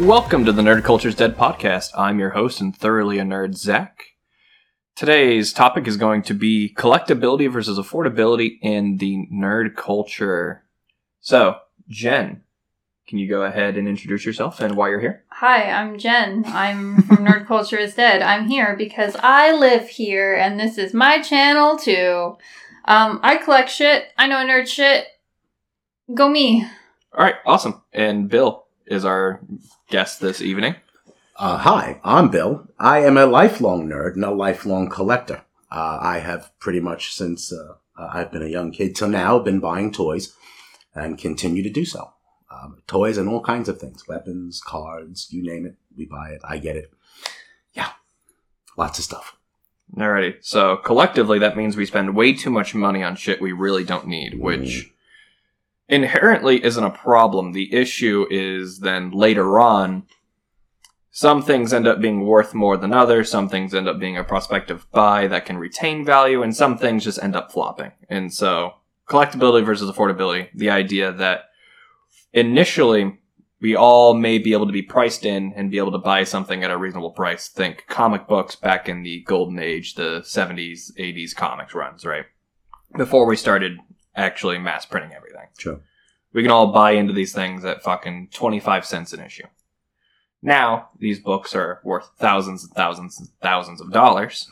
Welcome to the Nerd Culture's Dead podcast. I'm your host and thoroughly a nerd, Zach. Today's topic is going to be collectability versus affordability in the nerd culture. So, Jen, can you go ahead and introduce yourself and why you're here? Hi, I'm Jen. I'm from Nerd Culture is Dead. I'm here because I live here and this is my channel too. Um, I collect shit. I know nerd shit. Go me. All right, awesome. And Bill is our guest this evening. Uh, hi, I'm Bill. I am a lifelong nerd and a lifelong collector. Uh, I have pretty much since uh, I've been a young kid till now been buying toys and continue to do so. Um, toys and all kinds of things, weapons, cards, you name it, we buy it. I get it. Yeah, lots of stuff. Alrighty. So collectively, that means we spend way too much money on shit we really don't need, which inherently isn't a problem. The issue is then later on, some things end up being worth more than others. Some things end up being a prospective buy that can retain value, and some things just end up flopping. And so, collectability versus affordability, the idea that initially we all may be able to be priced in and be able to buy something at a reasonable price. Think comic books back in the golden age, the 70s, 80s comics runs, right? Before we started actually mass printing everything. Sure. We can all buy into these things at fucking 25 cents an issue. Now, these books are worth thousands and thousands and thousands of dollars,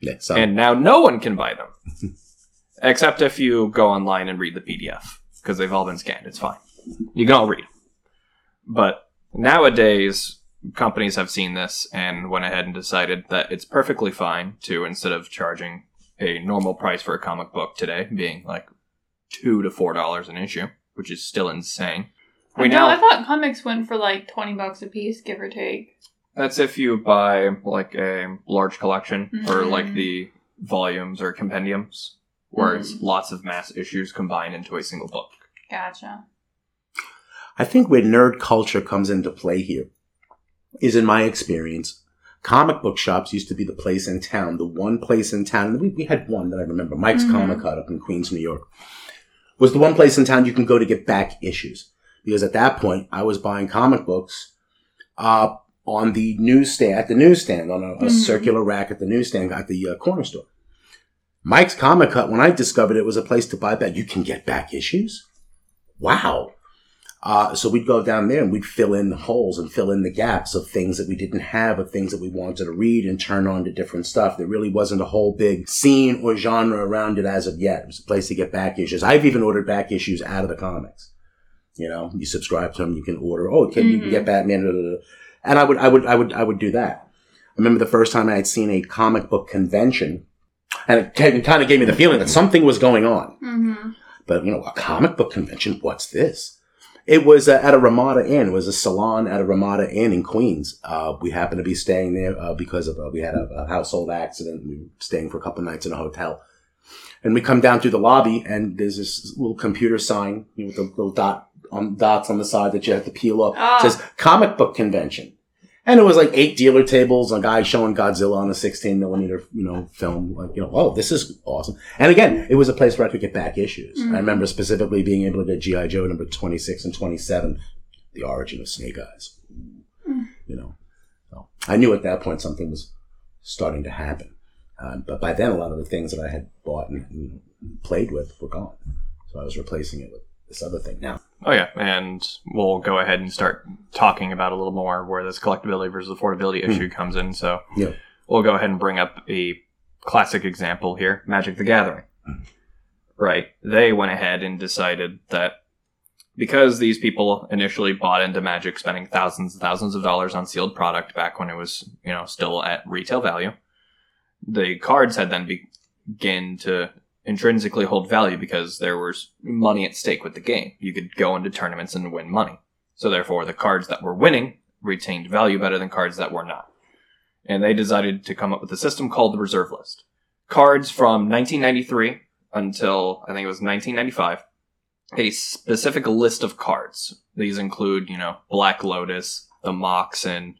Yeah, so and now no one can buy them. Except if you go online and read the PDF, because they've all been scanned. It's fine. You can all read. But nowadays, companies have seen this and went ahead and decided that it's perfectly fine to, instead of charging a normal price for a comic book today, being like two to four dollars an issue, which is still insane. I know, I thought comics went for like 20 bucks a piece, give or take. That's if you buy like a large collection or Mhm. like the volumes or compendiums, where it's Mhm. lots of mass issues combined into a single book. Gotcha. I think where nerd culture comes into play here is, in my experience, comic book shops used to be the place in town, the one place in town. We, we had one that I remember, Mike's Mhm. Comic Hut up in Queens, New York, was the one place in town you can go to get back issues. Because at that point, I was buying comic books uh, on the newsstand, at the newsstand, on a, a Mhm. circular rack at the newsstand at the uh, corner store. Mike's Comic Hut, when I discovered it was a place to buy back, you can get back issues? Wow. Uh, so we'd go down there and we'd fill in the holes and fill in the gaps of things that we didn't have, of things that we wanted to read and turn on to different stuff. There really wasn't a whole big scene or genre around it as of yet. It was a place to get back issues. I've even ordered back issues out of the comics. You know, you subscribe to them, you can order. Oh, okay, you can get Batman. da, da, da. And I would, I would, I would, I would do that. I remember the first time I had seen a comic book convention, and it kind of gave me the feeling that something was going on. Mm-hmm. But you know, a comic book convention. What's this? It was uh, at a Ramada Inn. It was a salon at a Ramada Inn in Queens. Uh, we happened to be staying there uh, because of uh, we had a, a household accident. We were staying for a couple nights in a hotel, and we come down through the lobby, and there's this little computer sign you know, with the little dot on dots on the side that you have to peel off. Ah. It says comic book convention. And it was like eight dealer tables, a guy showing Godzilla on a 16 millimeter, you know, film. Like, you know, oh, this is awesome. And again, it was a place where I could get back issues. Mhm. I remember specifically being able to get G.I. Joe number 26 and 27, The Origin of Snake Eyes. Mm. You know, so I knew at that point something was starting to happen. Uh, but by then, a lot of the things that I had bought and, and played with were gone. So I was replacing it with this other thing now. Oh yeah, and we'll go ahead and start talking about a little more where this collectability versus affordability hmm. issue comes in. So Yeah. we'll go ahead and bring up a classic example here: Magic the Gathering. Hmm. Right? They went ahead and decided that because these people initially bought into Magic, spending thousands and thousands of dollars on sealed product back when it was you know still at retail value, the cards had then begin to intrinsically hold value because there was money at stake with the game. You could go into tournaments and win money. So therefore, the cards that were winning retained value better than cards that were not. And they decided to come up with a system called the reserve list. Cards from 1993 until I think it was 1995, a specific list of cards. These include, you know, Black Lotus, the Moxen,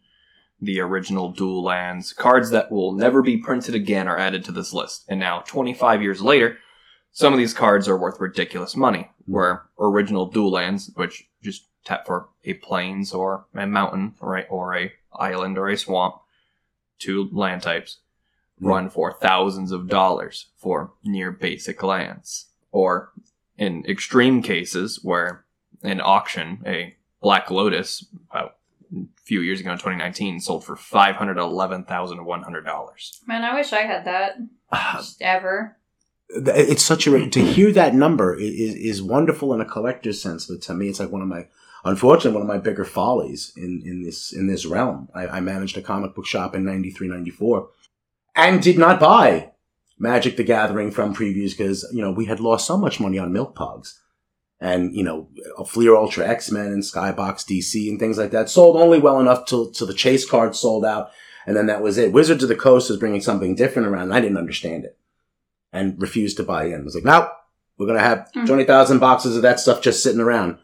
the original dual lands. Cards that will never be printed again are added to this list. And now, 25 years later, some of these cards are worth ridiculous money. Hmm. Where original dual lands, which just tap for a plains or a mountain, right, or a island or a swamp, two land types, hmm. run for thousands of dollars for near basic lands. Or in extreme cases where an auction, a Black Lotus, about a few years ago in 2019, sold for $511,100. Man, I wish I had that. Ah. Just ever. it's such a to hear that number is is wonderful in a collector's sense, but to me, it's like one of my unfortunately one of my bigger follies in in this in this realm. I, I managed a comic book shop in 93, 94 and did not buy Magic the Gathering from previews because you know we had lost so much money on Milk Pugs. And you know, Fleer Ultra X Men and Skybox DC and things like that sold only well enough till till the chase card sold out, and then that was it. Wizards of the Coast was bringing something different around. And I didn't understand it and refused to buy in. I was like, no, we're going to have Hmm. 20,000 boxes of that stuff just sitting around.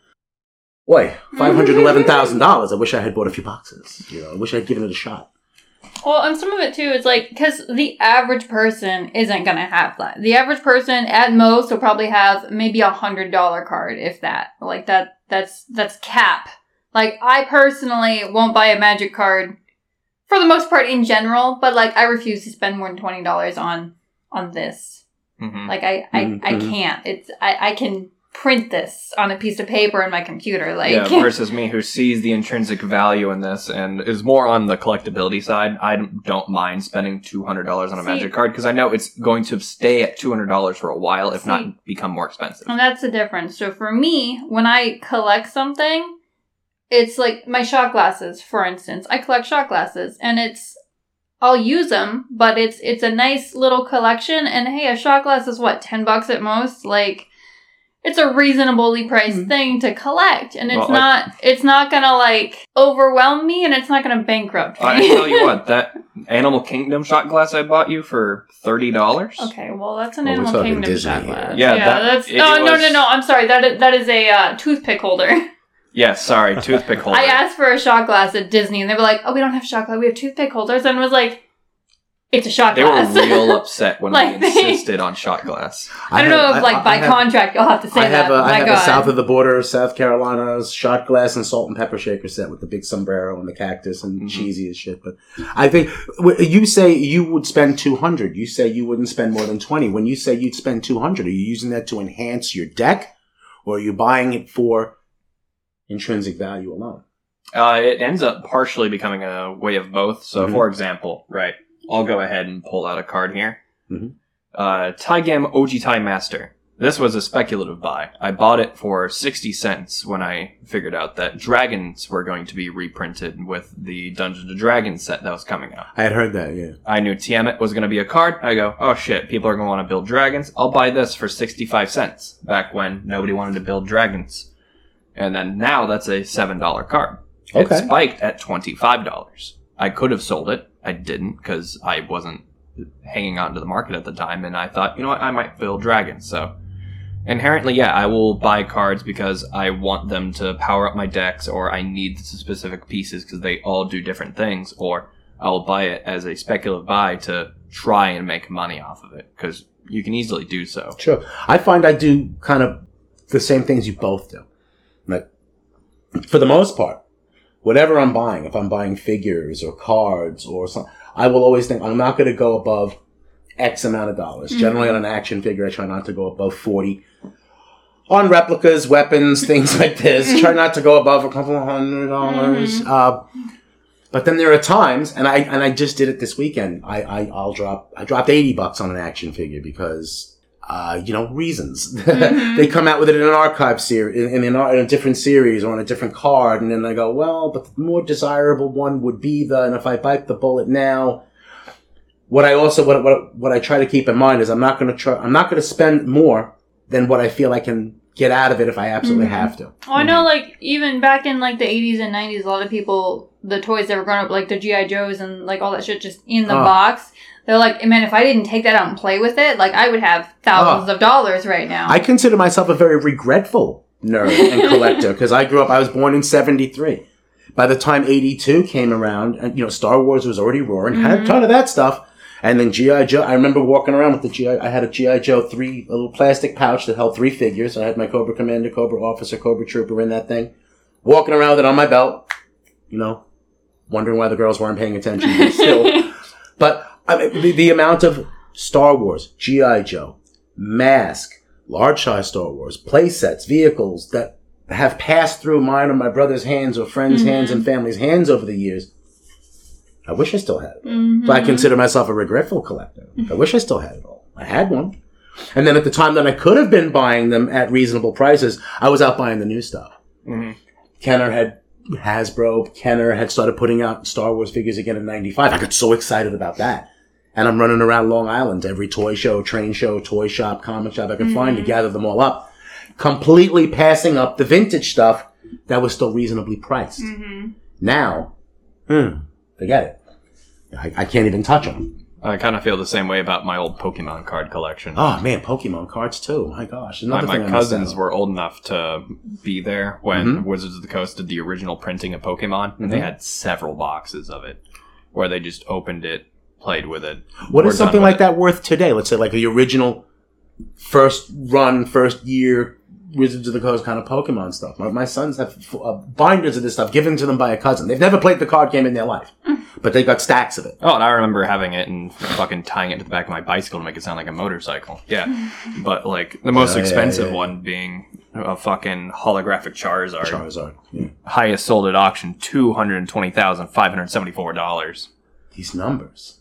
Boy, $511,000. I wish I had bought a few boxes. You know, I wish I'd given it a shot. Well, and some of it too is like because the average person isn't gonna have that. The average person at most will probably have maybe a hundred dollar card, if that. Like that. That's that's cap. Like I personally won't buy a magic card for the most part in general, but like I refuse to spend more than twenty dollars on on this. hmm Like I I, I Mhm. can't. It's I I can print this on a piece of paper in my computer. Like yeah, versus me who sees the intrinsic value in this and is more on the collectability side. I don't mind spending two hundred dollars on a See- magic card because I know it's going to stay at two hundred dollars for a while, if See- not become more expensive. And that's the difference. So for me, when I collect something, it's like my shot glasses, for instance. I collect shot glasses and it's I'll use them, but it's it's a nice little collection and hey, a shot glass is what, 10 bucks at most? Like it's a reasonably priced Mhm. thing to collect and it's Well, I- not it's not going to like overwhelm me and it's not going to bankrupt me. I tell you what, that Animal Kingdom shot glass I bought you for thirty dollars. Okay, well that's an Well, Animal Kingdom Disney shot glass. Yeah, Yeah, that- that's it- no, it no, was- no, no. I'm sorry. That is, that is a uh, toothpick holder. Yes, sorry, toothpick holder. I asked for a shot glass at Disney, and they were like, "Oh, we don't have shot glass. We have toothpick holders." And was like, "It's a shot they were real upset when Like, we they- insisted on shot glass. I don't know if, like, by have, contract, you'll have to say I have that. a, I have God. a south of the border, South Carolina's shot glass and salt and pepper shaker set with the big sombrero and the cactus and Mhm. cheesy as shit. But I think you say you would spend two hundred. You say you wouldn't spend more than twenty. When you say you'd spend two hundred, are you using that to enhance your deck, or are you buying it for intrinsic value alone? Uh, it ends up partially becoming a way of both. So, Mhm. for example, right, I'll go ahead and pull out a card here. Mhm. Uh, Taigam Ojutai Master. This was a speculative buy. I bought it for 60 cents when I figured out that dragons were going to be reprinted with the Dungeons and Dragons set that was coming out. I had heard that. Yeah. I knew Tiamat was going to be a card. I go, oh shit, people are going to want to build dragons. I'll buy this for 65 cents. Back when nobody wanted to build dragons. And then now that's a $7 card. It Okay. spiked at $25. I could have sold it. I didn't because I wasn't hanging on to the market at the time. And I thought, you know what, I might build dragons. So inherently, yeah, I will buy cards because I want them to power up my decks or I need specific pieces because they all do different things. Or I'll buy it as a speculative buy to try and make money off of it because you can easily do so. Sure. I find I do kind of the same things you both do. Like, for the most part, whatever I'm buying, if I'm buying figures or cards or something, I will always think I'm not going to go above X amount of dollars. Mhm. Generally, on an action figure, I try not to go above 40. On replicas, weapons, things like this, try not to go above a couple hundred dollars. Mhm. Uh, but then there are times, and I and I just did it this weekend. I, I I'll drop I dropped eighty bucks on an action figure because uh, you know reasons. Mhm. they come out with it in an archive series, in, in, in a different series or on a different card, and then I go, well, but the more desirable one would be the. And if I bite the bullet now, what I also what what what I try to keep in mind is I'm not going to try. I'm not going to spend more than what I feel I can get out of it if I absolutely Mhm. have to. Well, I know, like even back in like the '80s and '90s, a lot of people, the toys that were growing up, like the GI Joes and like all that shit, just in the Oh. box. They're like, man, if I didn't take that out and play with it, like I would have thousands of dollars right now. I consider myself a very regretful nerd and collector because I grew up. I was born in '73. By the time '82 came around, and you know, Star Wars was already roaring, had a Mhm. ton of that stuff, And then GI Joe. I remember walking around with the GI. I had a GI Joe three a little plastic pouch that held three figures. I had my Cobra Commander, Cobra Officer, Cobra Trooper in that thing. Walking around with it on my belt. You know, wondering why the girls weren't paying attention. Still, but I mean, the, the amount of Star Wars, GI Joe, Mask, large size Star Wars, play sets, vehicles that have passed through mine or my brother's hands or friends' hands and family's hands over the years. I wish I still had it. Mhm. But I consider myself a regretful collector. I wish I still had it all. I had one. And then at the time that I could have been buying them at reasonable prices, I was out buying the new stuff. Mhm. Kenner had Hasbro, Kenner had started putting out Star Wars figures again in 95. I got so excited about that. And I'm running around Long Island, every toy show, train show, toy shop, comic shop I could find to gather them all up. Completely passing up the vintage stuff that was still reasonably priced. Mhm. Now, hmm, forget it. I, I can't even touch them. I kind of feel the same way about my old Pokemon card collection. Oh man, Pokemon cards too. My gosh, my, another my thing cousins were old enough to be there when Mhm. Wizards of the Coast did the original printing of Pokemon, and they Mhm. had several boxes of it, where they just opened it, played with it. What We're is something like it. that worth today? Let's say like the original first run, first year Wizards of the Coast kind of Pokemon stuff. My, my sons have uh, binders of this stuff given to them by a cousin. They've never played the card game in their life, but they've got stacks of it. Oh, and I remember having it and fucking tying it to the back of my bicycle to make it sound like a motorcycle. Yeah, but like the most Yeah, yeah, expensive yeah, yeah. one being a fucking holographic Charizard, Charizard. Yeah. highest sold at auction two hundred twenty thousand five hundred seventy four dollars. These numbers.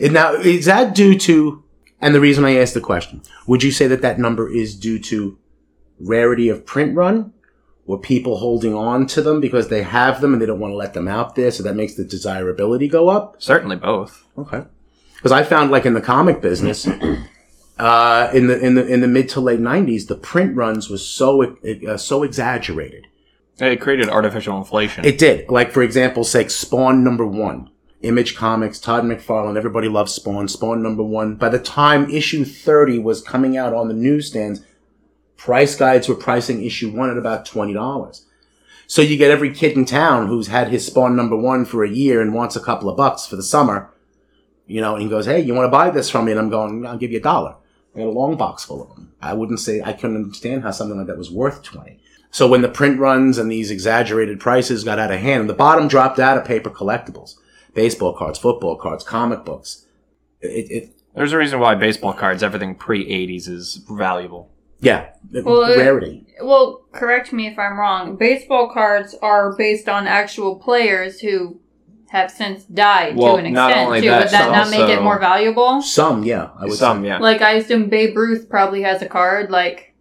And now, is that due to? And the reason I asked the question, would you say that that number is due to rarity of print run, or people holding on to them because they have them and they don't want to let them out there, so that makes the desirability go up? Certainly both. Okay. Because I found, like in the comic business, uh, in the in the in the mid to late '90s, the print runs was so uh, so exaggerated. It created artificial inflation. It did. Like for example, say Spawn number one, Image Comics, Todd McFarlane. Everybody loves Spawn. Spawn number one. By the time issue thirty was coming out on the newsstands, price guides were pricing issue one at about twenty dollars. So you get every kid in town who's had his Spawn number one for a year and wants a couple of bucks for the summer, you know, and he goes, "Hey, you want to buy this from me?" And I'm going, "I'll give you a dollar." I got a long box full of them. I wouldn't say I couldn't understand how something like that was worth twenty. So when the print runs and these exaggerated prices got out of hand, the bottom dropped out of paper collectibles, baseball cards, football cards, comic books. It, it There's a reason why baseball cards, everything pre '80s, is valuable. yeah, it- Well, it- rarity. Well, correct me if I'm wrong. Baseball cards are based on actual players who have since died Well, to an not extent only too. that, Would that some not make it more valuable? Some, yeah, I would Some, say. yeah. Like I assume Babe Ruth probably has a card. Like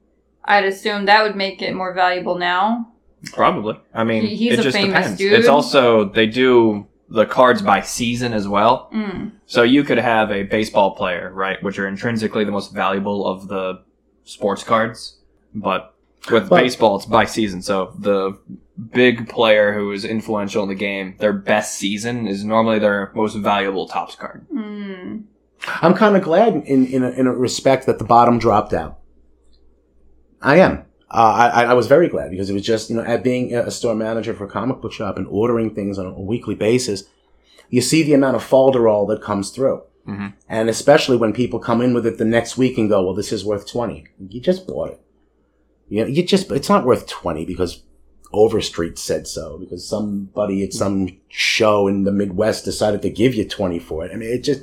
I'd assume that would make it more valuable now. Probably. I mean, He- he's it a just famous depends. dude. It's also they do the cards by season as well. Mm. So you could have a baseball player, right, which are intrinsically the most valuable of the sports cards, but with But- baseball it's by season. So the big player who is influential in the game, their best season is normally their most valuable Topps card. Mm. I'm kind of glad in in a, in a respect that the bottom dropped out. I am. Uh, I, I was very glad because it was just you know at being a store manager for a comic book shop and ordering things on a weekly basis, you see the amount of folderol that comes through, Mhm. and especially when people come in with it the next week and go, "Well, this is worth 20. You just bought it. You know, you just it's not worth twenty because Overstreet said so because somebody at some show in the Midwest decided to give you twenty for it. I mean, it just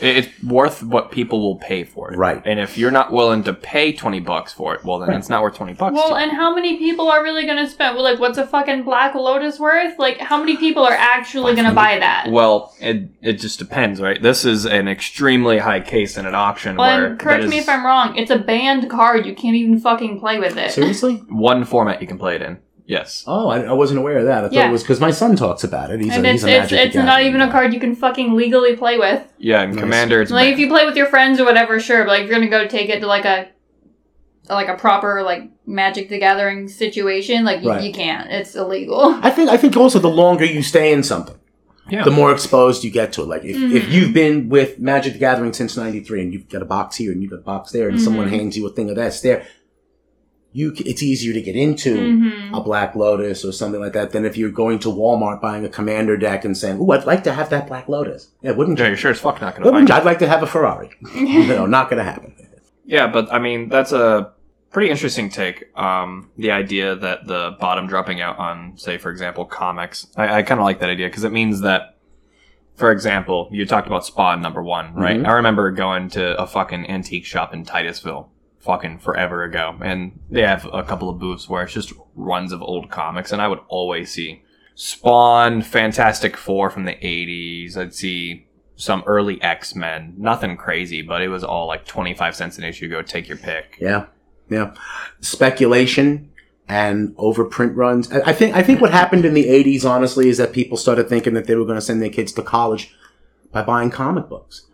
It's worth what people will pay for it. Right. And if you're not willing to pay 20 bucks for it, well then Right. it's not worth 20 bucks. Well, to you. and how many people are really going to spend? Well, like, what's a fucking Black Lotus worth? Like, how many people are actually going to buy that? Well, it it just depends, right? This is an extremely high case in an auction Well, where and correct that me is if I'm wrong. It's a banned card. You can't even fucking play with it. seriously. one format you can play it in. Yes. Oh, I, I wasn't aware of that. I thought Yeah. it was because my son talks about it. He's and a, it's he's a it's, Magic it's not Gathering even a guy. card you can fucking legally play with. Yeah, in Nice. Commander it's Like if you play with your friends or whatever, sure. But like if you're gonna go take it to like a like a proper like Magic the Gathering situation, like you, Right. you can't. It's illegal. I think I think also the longer you stay in something, Yeah. the more exposed you get to it. Like if, if Mhm. you've been with Magic the Gathering since '93 and you've got a box here and you've got a box there, and someone Mhm. hands you a thing of that there, you it's easier to get into Mhm. a Black Lotus or something like that than if you're going to Walmart buying a Commander deck and saying, "Ooh, I'd like to have that Black Lotus." Yeah, wouldn't Yeah, you? you're sure as fuck not going to Wouldn't you? I'd like to have a Ferrari. no, not going to happen. Yeah, but I mean, that's a pretty interesting take. Um, the idea that the bottom dropping out on, say, for example, comics. I, I kind of like that idea because it means that, for example, you talked about Spawn number one, right? Mhm. I remember going to a fucking antique shop in Titusville fucking forever ago, and they have a couple of booths where it's just runs of old comics, and I would always see Spawn, Fantastic Four from the 80s. I'd see some early X Men. Nothing crazy, but it was all like 25 cents an issue. Go take your pick. Yeah, yeah. Speculation and overprint runs. I think I think what happened in the '80s, honestly, is that people started thinking that they were going to send their kids to college by buying comic books.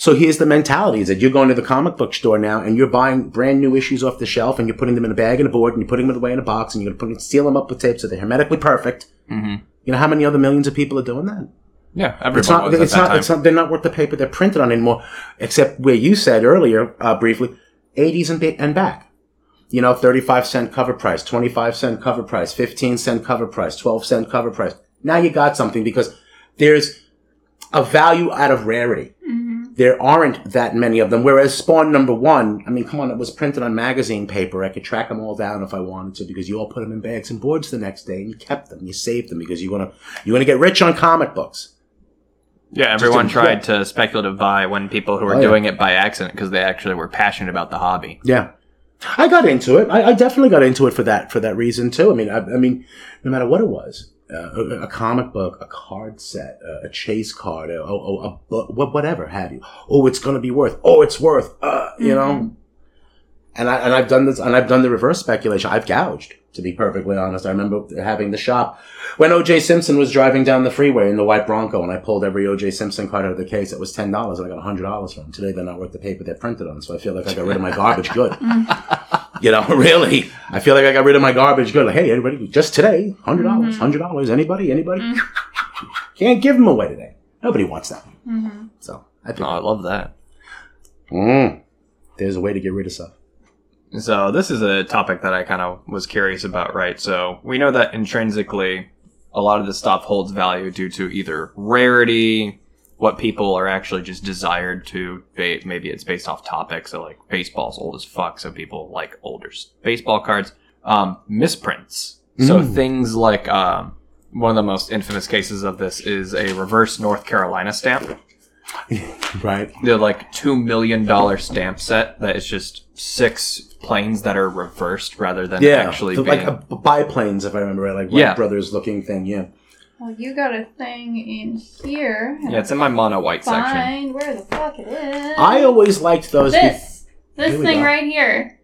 So here's the mentality: is that you're going to the comic book store now and you're buying brand new issues off the shelf and you're putting them in a bag and a board and you're putting them away in a box and you're going to put seal them up with tape so they're hermetically perfect. Mm-hmm. You know how many other millions of people are doing that? Yeah, everyone It's not. was at It's that not, time. it's not. They're not worth the paper they're printed on anymore. Except where you said earlier, uh, briefly, eighties and, and back. You know, thirty-five cent cover price, twenty-five cent cover price, fifteen cent cover price, twelve cent cover price. Now you got something because there's a value out of rarity. Mhm. There aren't that many of them. Whereas Spawn number one, I mean, come on, it was printed on magazine paper. I could track them all down if I wanted to because you all put them in bags and boards the next day and you kept them. You saved them because you want to, you want to get rich on comic books. yeah, everyone tried to speculative buy when people who were Oh, yeah. doing it by accident because they actually were passionate about the hobby. Yeah. I got into it. I, I definitely got into it for that for that reason too. I mean, I, I mean, no matter what it was, uh, a, comic book, a card set, uh, a chase card, a, a, a book, whatever have you. Oh, it's going to be worth. Oh, it's worth. Uh, you know. And I and I've done this, and I've done the reverse speculation. I've gouged, to be perfectly honest. I remember having the shop when O.J. Simpson was driving down the freeway in the white Bronco, and I pulled every O.J. Simpson card out of the case. It was ten dollars, and I got hundred dollars from them. Today, they're not worth the paper they're printed on, so I feel like I got rid of my garbage good. you know, really, I feel like I got rid of my garbage good. Like, hey, everybody, just today, hundred dollars, hundred dollars. Anybody, anybody? Can't give them away today. Nobody wants that. Mhm. So I think Oh, I love that. mm, there's a way to get rid of stuff. So this is a topic that I kind of was curious about, right? So we know that intrinsically, a lot of this stuff holds value due to either rarity, what people are actually just desired to. ba- Maybe it's based off topics. So like baseball's old as fuck, so people like older baseball cards. Um, misprints. So Mm. things like um, one of the most infamous cases of this is a reverse North Carolina stamp. Right. the like two million dollar stamp set that is just six planes that are reversed rather than Yeah. actually so being. like a, biplanes, if I remember right, like Wright Yeah. Brothers looking thing. Yeah. Well, you got a thing in here. yeah, it's in my mono white section. Find where the fuck it is. I always liked those. be- this this Here we thing go. right here.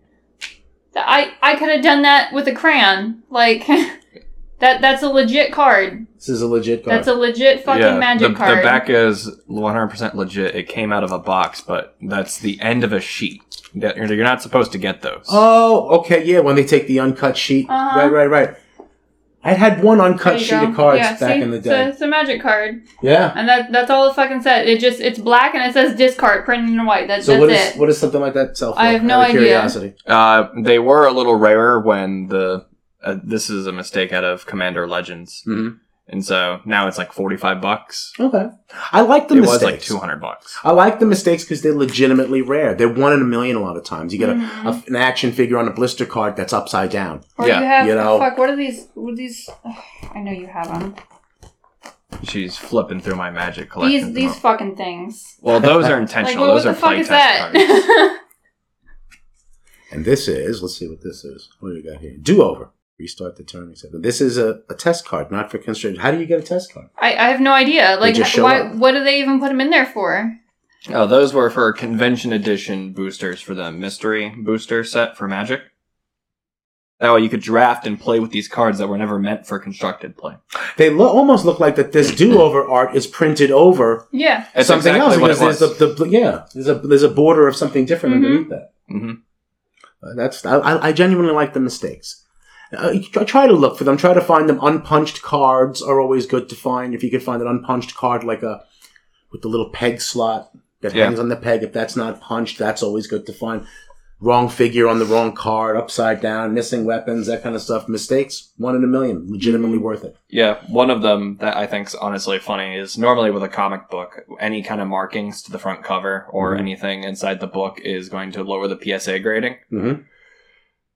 Th- I I could have done that with a crayon. Like that. That's a legit card. this is a legit card. That's a legit fucking yeah, magic the, card. the back is 100% legit. It came out of a box, but that's the end of a sheet. That- You're not supposed to get those. oh, okay. Yeah, when they take the uncut sheet. Uh-huh. Right, right, right. I had one uncut sheet go. of cards yeah, back see? in the It's a, day. it's a magic card, Yeah. and that that's all it fucking said. It just it's black and it says discard printed in white. That, So that's what is it. what is something like that sell for? I have no Out of idea. Curiosity. Uh, they were a little rarer when the. Uh, this is a mistake out of Commander Legends. Mhm. And so now it's like 45 bucks. Okay. I like the it mistakes. was like 200 bucks. I like the mistakes because they're legitimately rare. They're one in a million a lot of times. You get a, Mhm. a- an action figure on a blister card that's upside down. Or Yeah, you have you know. fuck. What are these? What are these? ugh, I know you have them. She's flipping through my magic collection. These these moment. fucking things. well, those are intentional. what, what those the are playtest cards. And this is, let's see what this is. What do we got here? Do over. Restart the turn, etc. This is a, a test card, not for constructed. How do you get a test card? I, I have no idea. Like, just show why? up. What do they even put them in there for? Oh, those were for convention edition boosters for the mystery booster set for Magic. That way you could draft and play with these cards that were never meant for constructed play. They lo- almost look like that. This do over art is printed over Yeah. That's something exactly else what because it there's was. the, the yeah there's a there's a border of something different Mhm. underneath that. hmm Uh, that's I, I I genuinely like the mistakes. Uh, try, to look for them. Try to find them. Unpunched cards are always good to find. If you could find an unpunched card like a with the little peg slot that Yeah. hangs on the peg, if that's not punched, that's always good to find. wrong figure on the wrong card, upside down, missing weapons, that kind of stuff. Mistakes, one in a million, legitimately worth it. Yeah, one of them that I think's honestly funny is normally with a comic book, any kind of markings to the front cover or Mhm. anything inside the book is going to lower the PSA grading. Mm-hmm.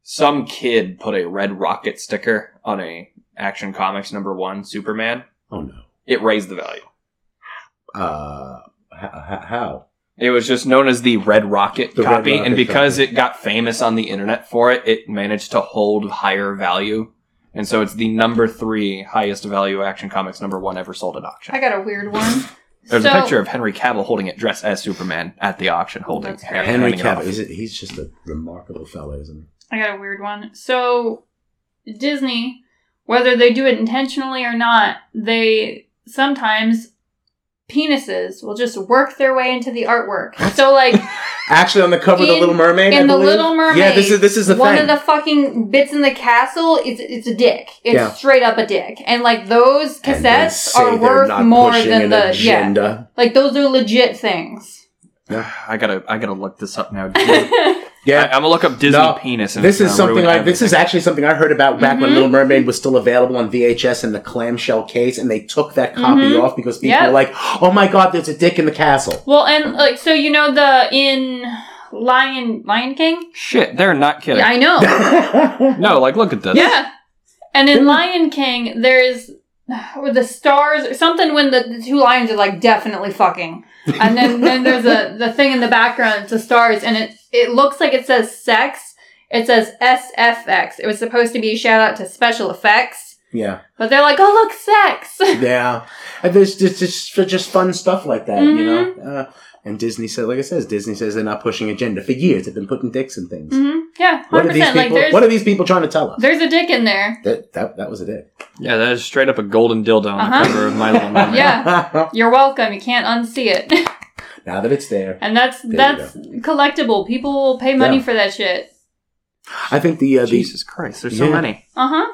Some kid put a red rocket sticker on a Action Comics number one Superman. Oh no. It raised the value. Uh, h- h- how? It was just known as the Red Rocket The Red copy, Rocket and because copy. it got famous on the internet for it, it managed to hold higher value. And so it's the number three highest value Action Comics number one ever sold at auction. I got a weird one. There's So- a picture of Henry Cavill holding it dressed as Superman at the auction, holding That's. Henry handing it off. Cavill. Is it? He's just a remarkable fellow, isn't I got a weird one. So Disney, whether they do it intentionally or not, they sometimes penises will just work their way into the artwork. So like? Actually, on the cover of the Little Mermaid, I in the believe? Little Mermaid, Yeah, this is this is the one thing. of the fucking bits in the castle is it's a dick. It's Yeah. straight up a dick. And like those cassettes are worth more than an the yeah. agenda. Like those are legit things. I gotta, I gotta look this up now. Yeah, I, am gonna look up Disney No, penis. And this is something ruin I. This is actually something I heard about back when Mhm. Little Mermaid was still available on VHS in the clamshell case, and they took that copy Mhm. off because people Yeah. were like, "Oh my God, there's a dick in the castle." well, and like so you know the in Lion Lion King? shit. They're not kidding. Yeah, I know. no, like look at this. Yeah. And in Lion King, there's or the stars or something when the, the two lions are like definitely fucking. And then, then there's a the thing in the background, it's the stars, and it it looks like it says sex. It says SFX. It was supposed to be a shout out to special effects. yeah, But they're like, oh look, sex. yeah. And there's just just just fun stuff like that, you know. Mm-hmm. Uh, and Disney said, like I says, Disney says they're not pushing agenda for years. They've been putting dicks in things. hmm Yeah, What are hundred these percent. Like people? what are these people trying to tell us? there's a dick in there. That that, that was a dick. Yeah, that is straight up a golden dildo on Uh-huh. the cover of My Little Mermaid. Yeah. You're welcome. You can't unsee it. now that it's there, and that's you that's collectible. People will pay money Yeah. for that shit. I think the uh, the Jesus Christ, there's so Yeah. many. Uh huh.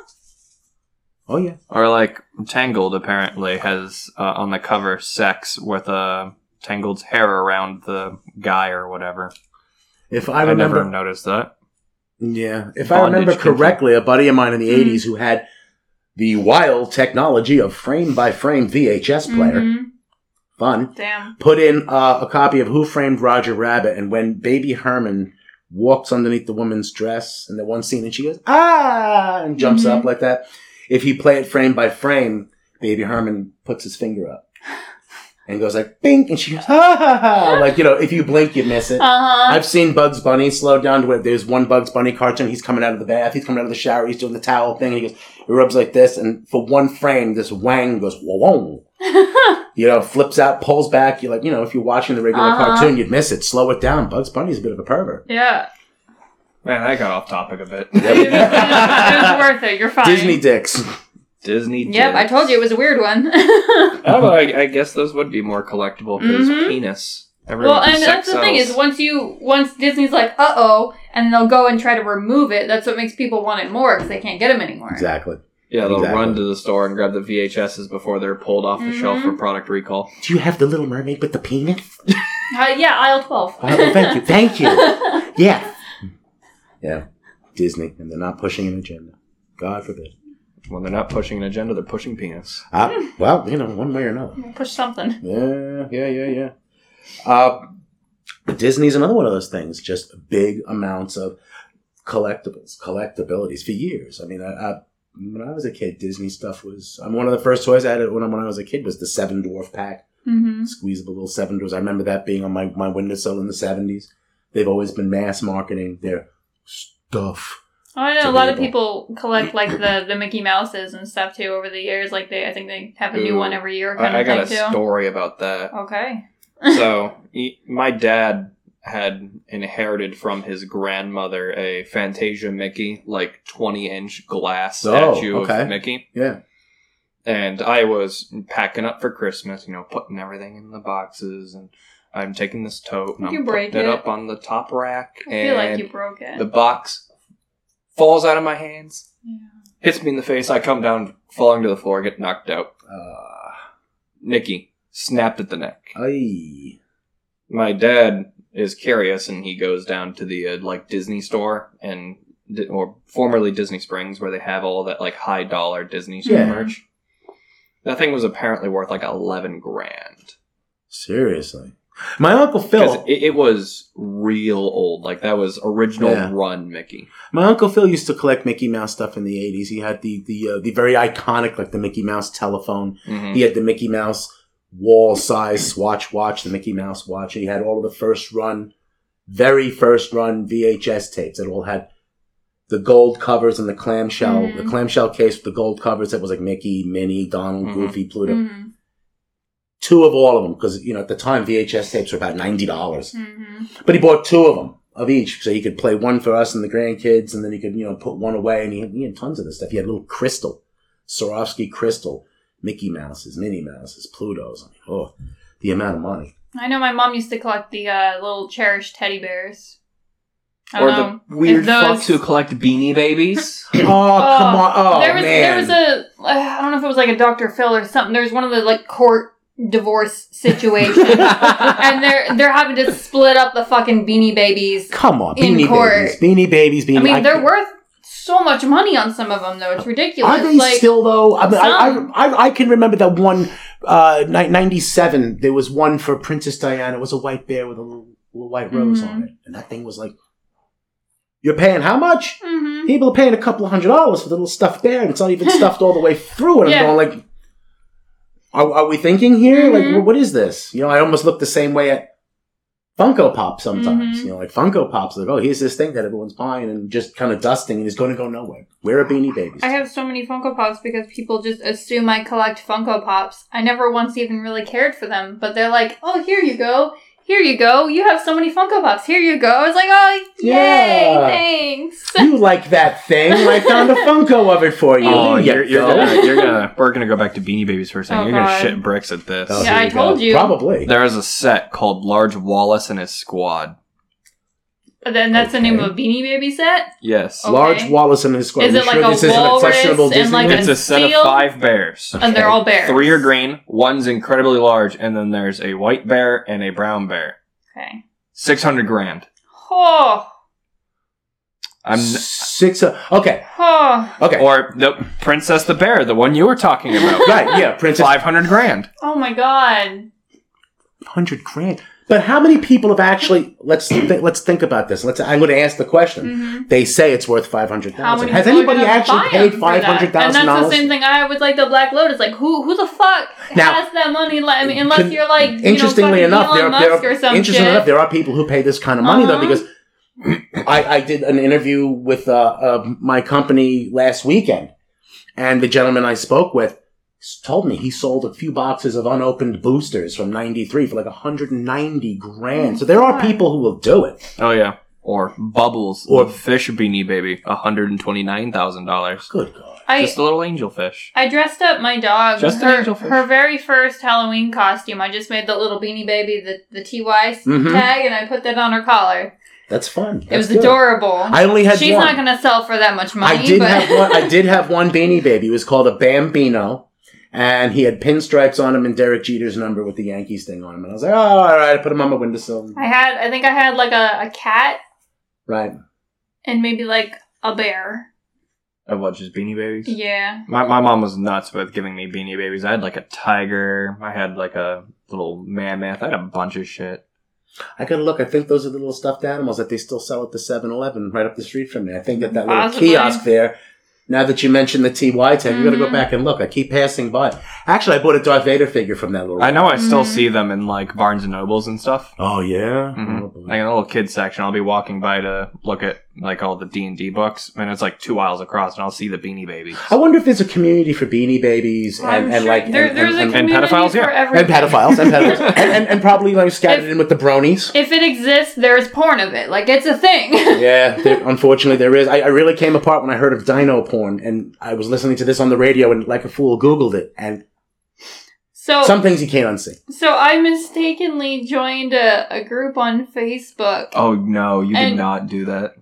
oh yeah, Or like Tangled apparently has uh, on the cover sex with uh, Tangled's hair around the guy or whatever. if I I, remember, never noticed that. Yeah, if I Bondage remember control. correctly, a buddy of mine in the Mhm. '80s who had the wild technology of frame-by-frame VHS player, Mhm. Fun, Damn. put in uh, a copy of Who Framed Roger Rabbit, and when Baby Herman walks underneath the woman's dress in the one scene, and she goes ah and jumps Mhm. up like that, if you play it frame by frame, Baby Herman puts his finger up. And goes like bing, and she goes ha ha ha. Like you know, if you blink, you miss it. Uh huh. I've seen Bugs Bunny slow down to where there's one Bugs Bunny cartoon. He's coming out of the bath. He's coming out of the shower. He's doing the towel thing. And he goes, he rubs like this, and for one frame, this Wang goes whoa, whoa. You know, flips out, pulls back. You're like, you know, if you're watching the regular Uh-huh. cartoon, you'd miss it. Slow it down. Bugs Bunny's a bit of a pervert. yeah. Man, I got off topic a bit. It was, it was worth it. You're fine. Disney dicks. Disney. Yep, I told you it was a weird one. Oh, I, I guess those would be more collectible because Mhm. penis. Everyone well, and sex that's the thing is once you once Disney's like, uh oh, and they'll go and try to remove it. That's what makes people want it more because they can't get them anymore. Exactly. Yeah, they'll Exactly. run to the store and grab the VHSs before they're pulled off the shelf for product recall. Do you have the Little Mermaid with the penis? Uh, yeah, aisle twelve. Oh, thank you. Thank you. Yeah. Yeah. Disney, and they're not pushing an agenda. God forbid. When they're not pushing an agenda, they're pushing penis. Uh, well, you know, one way or another. Push something. Yeah, yeah, yeah, yeah. Uh, Disney's another one of those things. Just big amounts of collectibles, collectabilities for years. I mean, I, I, when I was a kid, Disney stuff was. I mean, one of the first toys I had when, I- when I was a kid was the Seven Dwarf Pack, Mm-hmm. squeezable little Seven Dwarfs. I remember that being on my my windowsill in the seventies. They've always been mass marketing their stuff. Oh, I know It's a lot of people collect like the the Mickey Mouses and stuff too over the years. Like they, I think they have a new Ooh. one every year kind I, I of got a too. story about that. Okay. so my dad had inherited from his grandmother a Fantasia Mickey, like twenty inch glass Oh, statue okay. of Mickey. Yeah. And I was packing up for Christmas, you know, putting everything in the boxes, and I'm taking this tote and You I'm break putting it. it. up on the top rack, I feel like and you broke it. the box falls out of my hands, yeah. hits me in the face. I come down, falling to the floor, get knocked out. Uh, Mickey snapped at the neck. aye. my dad is curious and he goes down to the uh, like Disney store and or formerly Disney Springs where they have all that like high dollar Disney store Yeah. merch. That thing was apparently worth like eleven grand Seriously. My Uncle Phil, it, it was real old. Like that was original Yeah. run Mickey. my Uncle Phil used to collect Mickey Mouse stuff in the 80s. He had the the uh, the very iconic like the Mickey Mouse telephone. Mhm. He had the Mickey Mouse wall size swatch watch, the Mickey Mouse watch. He had all of the first run, very first run VHS tapes that all had the gold covers and the clamshell, Mhm. the clamshell case with the gold covers that was like Mickey, Minnie, Donald, Mhm. Goofy, Pluto. Mhm. Two of all of them because you know at the time VHS tapes were about ninety dollars. Mhm. But he bought two of them of each, so he could play one for us and the grandkids, and then he could, you know, put one away. And he had, he had tons of this stuff. He had a little crystal, Swarovski crystal, Mickey Mouses, Minnie Mouses, Plutos. I mean, oh, the amount of money. I know my mom used to collect the uh, little cherished teddy bears. I Or don't know. the weird those- fucks who collect beanie babies. Oh, come on! Oh there was man! there was a I don't know if it was like a Dr. Phil or something. There was one of the like court divorce situations, and they're they're having to split up the fucking beanie babies. come on, in Beanie court. Babies, Beanie Babies, Beanie. I mean, they're can't- worth so much money on some of them though. It's ridiculous. Are they like still though? I mean, I. I, I, I can remember that one, uh, 97, there was one for Princess Diana. It was a white bear with a little, little white rose Mhm. on it. And that thing was like, you're paying how much? Mhm. People are paying a couple of hundred dollars for the little stuffed bear, and it's not even stuffed all the way through. And Yeah. I'm going like, are, are we thinking here? Mhm. Like, what is this? You know, I almost look the same way at Funko Pop sometimes. Mhm. You know, like Funko Pop's like, oh, here's this thing that everyone's buying and just kind of dusting, and it's going to go nowhere. Where are Beanie Babies? I have so many Funko Pops because people just assume I collect Funko Pops. I never once even really cared for them, but they're like, "Oh, here you go, here you go. You have so many Funko Pops. Here you go." I was like, "Oh, yay, Yeah. thanks." you like that thing? I found a Funko of it for you. Oh, There you you're, you're go. gonna, you're gonna, we're gonna go back to Beanie Babies for a second. Oh, you're gonna God. shit bricks at this. Oh, Yeah, here I told go. you. Probably. There is a set called Large Wallace and his Squad. But then that's the name of a Beanie Baby set. Yes. Oh. Large Okay. Wallace and his squad. Is it you like sure a this isn't a walrus and Disney? like it's a a set seal? of five bears. And they're all bears. Three are green, one's incredibly large, and then there's a white bear and a brown bear. Okay. Six hundred grand. Oh, I'm Six. Uh, okay. oh, Okay. or the Princess the Bear, the one you were talking about. right. Yeah. Princess. Five hundred grand. oh my God. Hundred grand. But how many people have actually? Let's th- let's think about this. Let's. I'm going to ask the question. hmm They say it's worth five hundred thousand. Has anybody actually paid five hundred thousand? for five that? hundred thousand And that's the same thing I with like the Black Lotus. Like who who the fuck Now- has that money? Like, I mean, unless Con- you're like you Interestingly know, enough, there, Elon there Musk are or some interesting shit. enough there are people who pay this kind of money though Uh-huh. because I, I did an interview with uh, uh, my company last weekend, and the gentleman I spoke with told me he sold a few boxes of unopened boosters from '93 for like 190 grand. So there are people who will do it. Oh yeah. Or Bubbles, Or- or fish beanie baby, hundred and twenty nine thousand dollars. Good God! I Just a little angel fish. I dressed up my dog. Just an her, angelfish. her very first Halloween costume. I just made the little beanie baby, the the TY Mhm. tag, and I put that on her collar. That's fun. it was good. adorable. I only had one. She's one. not gonna sell for that much money. I did but have one. I did have one Beanie Baby. It was called a Bambino, and he had pinstripes on him and Derek Jeter's number with the Yankees thing on him. And I was like, oh, all right. I put him on my windowsill. I had. I think I had like a, a cat Right. and maybe like a bear. Of what, just beanie babies? Yeah. My, my mom was nuts with giving me beanie babies. I had like a tiger. I had like a little mammoth. I had a bunch of shit. I gotta look. I think those are the little stuffed animals that they still sell at the 7-Eleven right up the street from me. I think that that little Possibly. kiosk there. Now that you mentioned the TY tag, you gotta go Mhm. back and look. I keep passing by. Actually, I bought a Darth Vader figure from that little. I know I still Mhm. see them in like Barnes and Nobles and stuff. Oh yeah. hmm Oh. Like in a little kids section, I'll be walking by to look at like all the D and D books, and it's like two aisles across, and I'll see the Beanie Babies. I wonder if there's a community for Beanie Babies and, I'm and sure like there, and, there's and, a and, And pedophiles, yeah. everything. and pedophiles and pedophiles and, and, and probably like scattered If- in with the bronies. If it exists, there's porn of it. Like it's a thing. Yeah, there, unfortunately there is. I, I really came apart when I heard of dino porn, and I was listening to this on the radio, and like a fool Googled it, and so some things you can't unsee. so I mistakenly joined a, a group on Facebook. Oh no, you did not do that.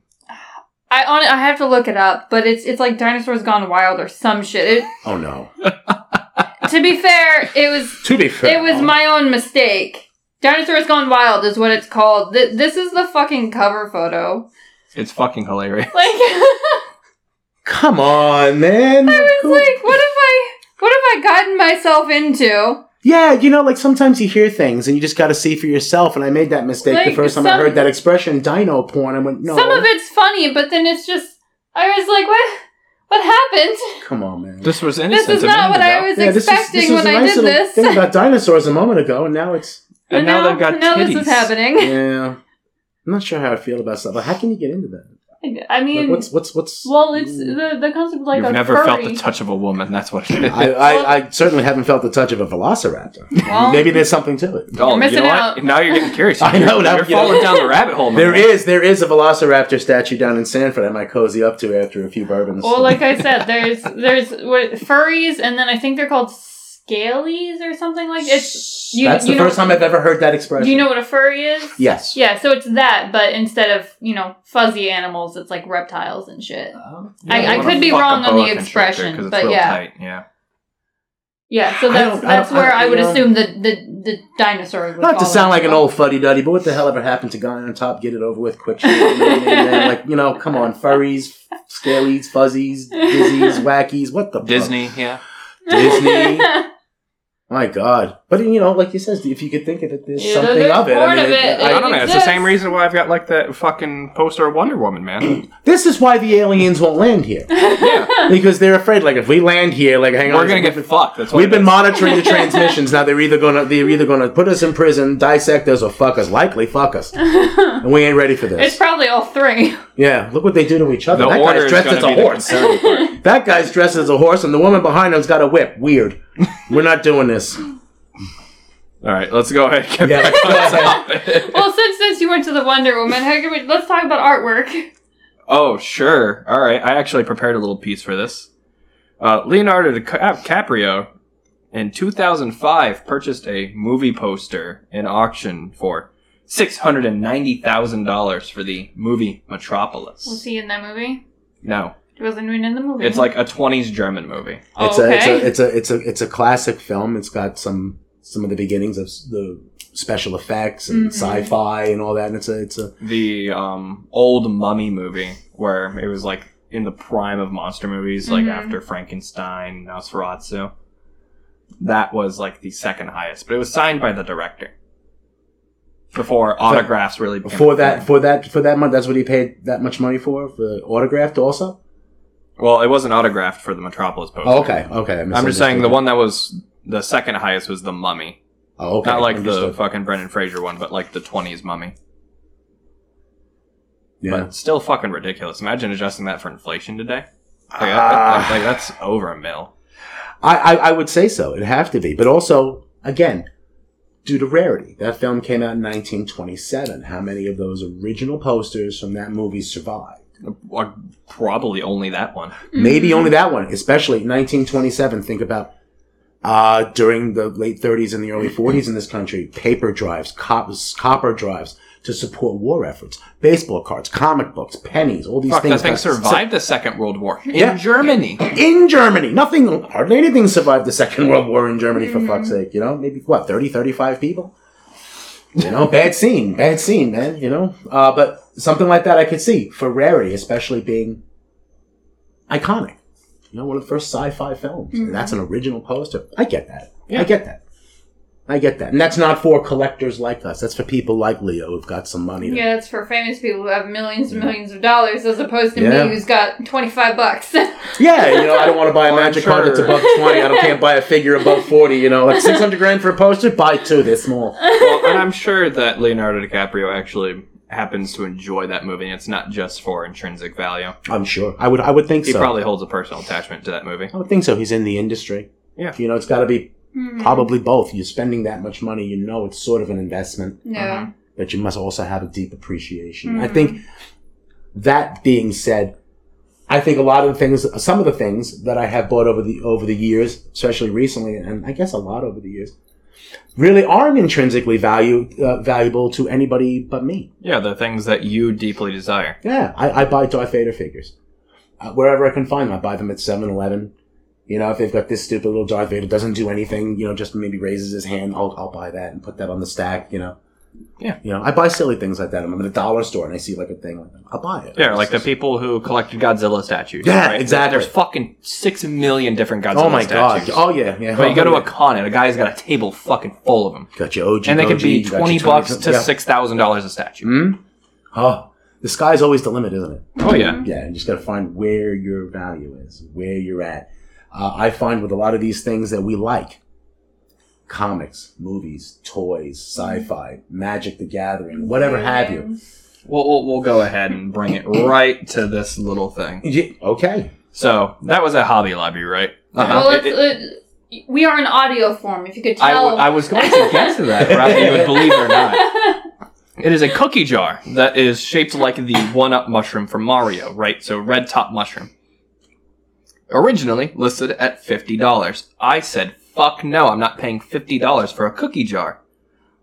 I on I have to look it up, but it's it's like dinosaurs gone wild or some shit. It, Oh no! to be fair, it was To be fair, it was um, my own mistake. Dinosaurs Gone Wild is what it's called. Th- this is the fucking cover photo. It's fucking hilarious. Like, Come on, man. I was Who- like, what have I, what have I gotten myself into? Yeah, you know, like sometimes you hear things and you just got to see for yourself. And I made that mistake the first time I heard that expression, dino porn. I went, no. Some of it's funny, but then it's just, I was like, what, what happened? Come on, man. This was innocent. This is not minute what I was Yeah, this was- expecting this was when a I nice did little this. thing about dinosaurs a moment ago, and now it's And now they've got now titties. this is happening. yeah. I'm not sure how I feel about stuff. But how can you get into that? I Like, mean, what's what's what's? well, it's the the concept of like You've a never furry. felt the touch of a woman. That's what it is. I, I, I certainly haven't felt the touch of a velociraptor. Well, Maybe there's something to it. oh, missing you know out. what? Now you're getting curious. I know, now You're you know. falling down the rabbit hole. There is, is there is a velociraptor statue down in Sanford I might cozy up to after a few bourbons. Well, like I said, there's there's what, furries, and then I think they're called scalies or something like it's. You, That's you the know, first time I've ever heard that expression. Do you know what a furry is? Yes. Yeah, so it's that, but instead of you know fuzzy animals, it's like reptiles and shit. Oh, I- I could be wrong on the boa constrictor expression, 'cause it's but real yeah. tight, yeah. Yeah, so that's I that's I where don't- I would you know- assume the the the dinosaur would. Not to fall sound like an old fuddy duddy, but what the hell ever happened to guy on top? Get it over with quick. Shit, you know what I mean, man? Like you know, come on, furries, scalies, fuzzies, dizzies, wackies. What the fuck? Disney, yeah. Disney. My God! But you know, like you says, if you could think of it, there's Yeah, something there's of it. I mean, of it. I I- don't know. It's the same reason why I've got like that fucking poster of Wonder Woman, man. this is why the aliens won't land here yeah, because they're afraid. Like if we land here, like hang on, we're gonna get fucked. That's what We've been is. monitoring the transmissions. Now they're either gonna they're either gonna put us in prison, dissect us, or fuck us. Likely fuck us, and we ain't ready for this. it's probably all three. Yeah, look what they do to each other. The that guy's is dressed as a horse. That guy's dressed as a horse, and the woman behind him's got a whip. Weird. We're not doing this. All right, let's go ahead. And get Yeah, back on go ahead. topic. well, since since you went to the Wonder Woman, how can we, let's talk about artwork. Oh, sure. All right. I actually prepared a little piece for this. Uh, Leonardo DiCaprio in 2005 purchased a movie poster in auction for $690,000 for the movie Metropolis. Was he in that movie? No, He wasn't even in the movie. it's like a 20s German movie. Oh, It's a it's okay. a it's a it's a it's a classic film. It's got some some of the beginnings of the special effects and Mhm. sci-fi and all that. And it's a it's a The um, old mummy movie where it was like in the prime of monster movies, like Mhm. after Frankenstein, Nosferatu. That was like the second highest, but it was signed by the director. Before autographs really became for that thing. for that for that month. That's what he paid that much money for for autographed also. Well, it wasn't autographed for the Metropolis poster. Oh, okay, okay. I I'm just saying the one that was the second highest was the Mummy, Oh, okay. not like the fucking Brendan Fraser one, but like the 20s Mummy. yeah. But still fucking ridiculous. Imagine adjusting that for inflation today. Like, that- like, that's over a mil. I, I I would say so. It'd have to be, but also again, due to rarity. That film came out in 1927. How many of those original posters from that movie survived? Uh, Probably only that one. Maybe only that one, especially 1927. Think about uh, during the late 30s and the early 40s in this country, paper drives, cop- copper drives to support war efforts, baseball cards, comic books, pennies, all these Fuck, things. that thing survived the Second World War in Yeah. Germany. in Germany. Nothing, hardly anything survived the Second World War in Germany, for fuck's sake. You know, maybe what, 30, 35 people? You know, bad scene, bad scene, man, you know? Uh, but something like that I could see for rarity, especially being iconic. You know, one of the first sci fi films. Mhm. And that's an original poster. I get that. Yeah. I get that. I get that. And that's not for collectors like us. That's for people like Leo who've got some money. To, Yeah, that's for famous people who have millions and Yeah. millions of dollars, as opposed to Yeah. me who's got twenty five bucks. Yeah, you know, I don't want to buy a Well, I'm magic card that's above 20. I don't can't buy a figure above 40, you know. Like 600 grand for a poster, buy two, they're small. well, and I'm sure that Leonardo DiCaprio actually happens to enjoy that movie. It's not just for intrinsic value. I'm sure. I would I would think He so. probably holds a personal attachment to that movie. I would think so. He's in the industry. Yeah. You know, it's got to be Hmm. probably both. You're spending that much money, you know it's sort of an investment, Yeah. but you must also have a deep appreciation. I Mhm. think that being said, I think a lot of the things, some of the things that I have bought over the over the years, especially recently, and I guess a lot over the years, really aren't intrinsically value uh, valuable to anybody but me. Yeah, the things that you deeply desire. Yeah, I, I buy Darth Vader figures uh, wherever I can find them. I buy them at 7-Eleven. You know, if they've got this stupid little Darth Vader doesn't do anything, you know, just maybe raises his hand, I'll, I'll buy that and put that on the stack. You know. Yeah. You know, I buy silly things like that. I'm in a dollar store and I see like a thing like that. I'll buy it. Yeah, like the people who collected Godzilla statues. Yeah, right? exactly. There's fucking six million different Godzilla Oh my statues. god! Oh yeah, yeah. But you go to Oh, a con and a guy's got a table fucking full of them. got your OG, And they could be you got 20 your bucks to yeah. $6,000 a statue. Hmm? Oh, the sky's always the limit, isn't it? Oh, yeah. Yeah, you just got to find where your value is, where you're at. Uh, I find with a lot of these things that we like comics, movies, toys, sci fi, Magic the Gathering, whatever have you. We'll, we'll, we'll go ahead and bring it right to this little thing. Yeah, okay. So, that was a Hobby Lobby, right? Well, It- it's, it- uh, we are in audio form. If you could I, tell. w- I was going to get to that, whether you would believe it or not. It is a cookie jar that is shaped like the one-up mushroom from Mario, right? So red top mushroom. Originally listed at fifty dollars. I said, "Fuck no! I'm not paying fifty dollars for a cookie jar."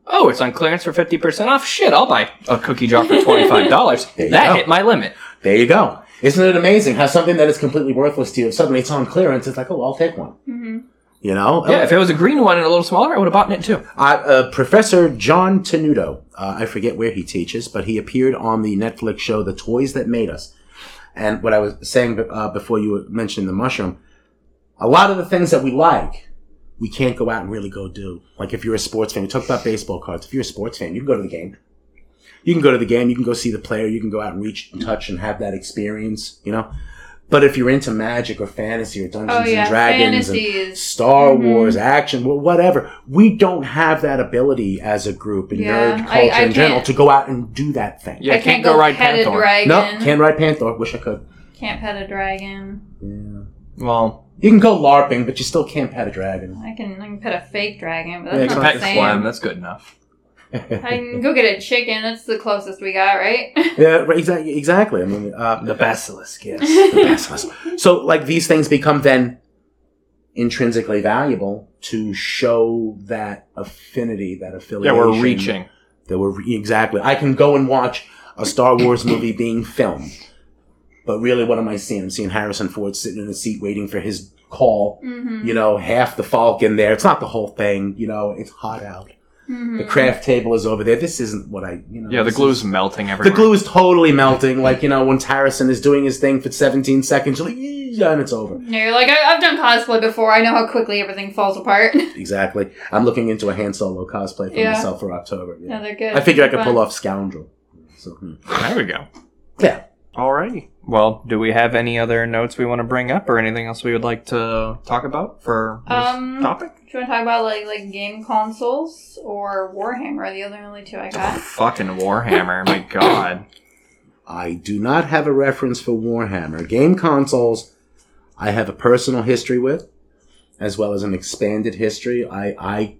Oh, it's on clearance for fifty percent off. Shit, I'll buy a cookie jar for twenty-five dollars. That go. hit my limit. There you go. Isn't it amazing how something that is completely worthless to you, suddenly it's on clearance, it's like, oh, I'll take one. Mhm. You know? Yeah, if it was a green one and a little smaller, I would have bought it too. Uh, uh, Professor John Tenuto, uh, I forget where he teaches, but he appeared on the Netflix show The Toys That Made Us. And what I was saying uh, before you were mentioning the mushroom, a lot of the things that we like, we can't go out and really go do. Like if you're a sports fan, we talk about baseball cards. If you're a sports fan, you can go to the game. You can go to the game, you can go see the player, you can go out and reach and touch and have that experience, you know? But if you're into magic or fantasy or Dungeons Oh yeah, and Dragons and fantasies. Star Mhm. Wars, action, wh- whatever. We don't have that ability as a group in Yeah, nerd culture I in general to go out and do that thing. Yeah, I can't, go, ride Panther. dragon. No, can't ride Panther. Wish I could. Can't pet a dragon. Yeah. Well, You can go LARPing, but you still can't pet a dragon. I can I can pet a fake dragon, but Yeah, that's you not pet the same. Clem, that's good enough. I can go get a chicken. That's the closest we got, right? yeah, right, exactly. Exactly. I mean, uh, The basilisk, yes. the basilisk. So, like, these things become then intrinsically valuable to show that affinity, that Yeah, affiliation. we're reaching. That we're exactly. I can go and watch a Star Wars movie being filmed, but really, what am I seeing? I'm seeing Harrison Ford sitting in a seat waiting for his call. mm-hmm. You know, half the Falcon there. It's not the whole thing. You know, it's hot out. Mm-hmm. The craft table is over there. This isn't what I. You know. Yeah, the this glue's is- melting everywhere. the glue is totally melting. Like you know, when Harrison is doing his thing for 17 seconds, you're like, yeah, and it's over. Yeah, you're like, I- I've done cosplay before. I know how quickly everything falls apart. Exactly. I'm looking into a Han Solo cosplay for Yeah. myself for October. yeah, Yeah. they're good. I figure I could Fun. pull off Scoundrel. So, hmm. There we go. yeah. Alrighty. Well, do we have any other notes we want to bring up or anything else we would like to talk about for this Um, topic? Do you want to talk about like like game consoles or Warhammer? Are the other only two I Oh, got. fucking Warhammer, my god. I do not have a reference for Warhammer. Game consoles, I have a personal history with, as well as an expanded history. I, I,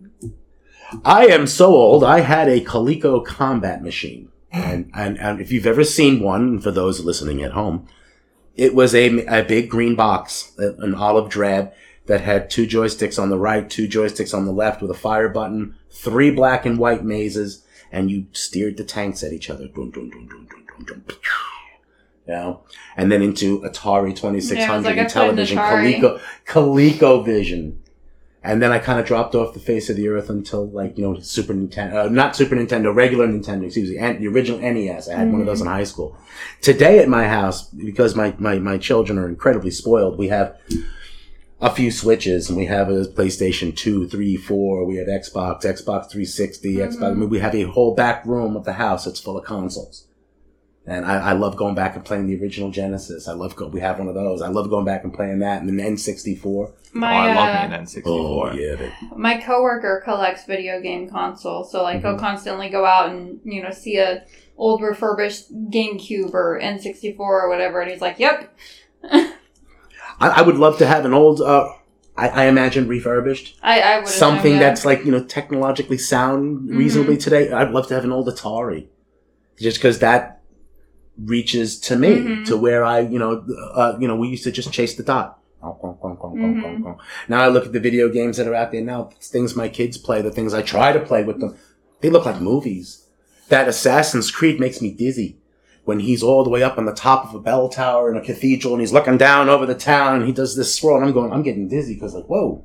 I am so old. I had a Coleco combat machine, and and, and if you've ever seen one, for those listening at home, it was a, a big green box, an olive drab that had two joysticks on the right, two joysticks on the left, with a fire button, three black and white mazes, and you steered the tanks at each other. Dun, dun, dun, dun, dun, dun, dun, pew. You know, and then into Atari Twenty Six Yeah, it was Hundred like and television. Coleco, ColecoVision, and then I kind of dropped off the face of the earth until like you know Super Nintendo, uh, not Super Nintendo, regular Nintendo, excuse me, and the original NES. I had one of those in high school. Today at my house, because my, my, my children are incredibly spoiled, we have a few switches and we have a PlayStation 2, 3, 4, we have Xbox, Xbox 360, Xbox. I mean, we have a whole back room of the house that's full of consoles. And I, I love going back and playing the original Genesis. I love go, we have one of those. I love going back and playing that and the N64. My oh, I love uh, me an N64. Oh, yeah. baby. my coworker collects video game consoles, so like Mm-hmm. he'll constantly go out and you know see a old refurbished GameCube or N64 or whatever, and he's like, "Yep, I, I would love to have an old, uh, I, I imagine refurbished. I, I would something assume, yeah. that's like you know technologically sound reasonably today. I'd love to have an old Atari, just because that reaches to me Mhm. to where I you know uh, you know we used to just chase the dot. Mhm. Now I look at the video games that are out there now. it's Things my kids play, the things I try to play with them, they look like movies. That Assassin's Creed makes me dizzy. when he's all the way up on the top of a bell tower in a cathedral and he's looking down over the town and he does this swirl and I'm going, I'm getting dizzy because like, whoa,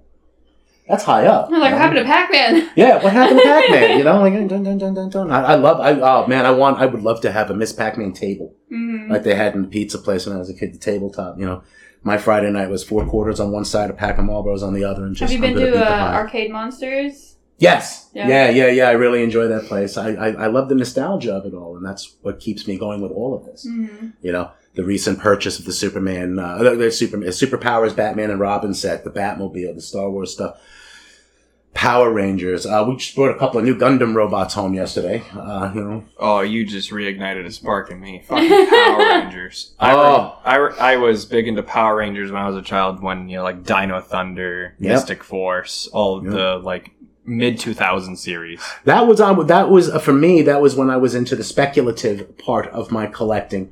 that's high up. I'm like, what happened to Pac-Man? Yeah, what happened to Pac-Man? You know, like dun dun dun dun dun. I, I love. I oh man, I want. I would love to have a Miss Pac-Man table Mhm. like they had in the pizza place when I was a kid. The tabletop. You know, my Friday night was four quarters on one side, a pack of Marlboros on the other, and just. Have you been to uh. Arcade Monsters? Yes. Yeah. Yeah. yeah, yeah, I really enjoy that place. I, I, I love the nostalgia of it all, and that's what keeps me going with all of this. Mhm. You know, the recent purchase of the Superman, uh, the, the Superman, Superpowers, Batman and Robin set, the Batmobile, the Star Wars stuff, Power Rangers. Uh, we just brought a couple of new Gundam robots home yesterday. Uh, you know, Oh, you just reignited a spark in me. Fucking Power Rangers. I, re- Oh. I, re- I was big into Power Rangers when I was a child. When you know, like Dino Thunder, Yep. Mystic Force, all Yep. the like mid 2000 series. that was on. That was uh, for me. That was when I was into the speculative part of my collecting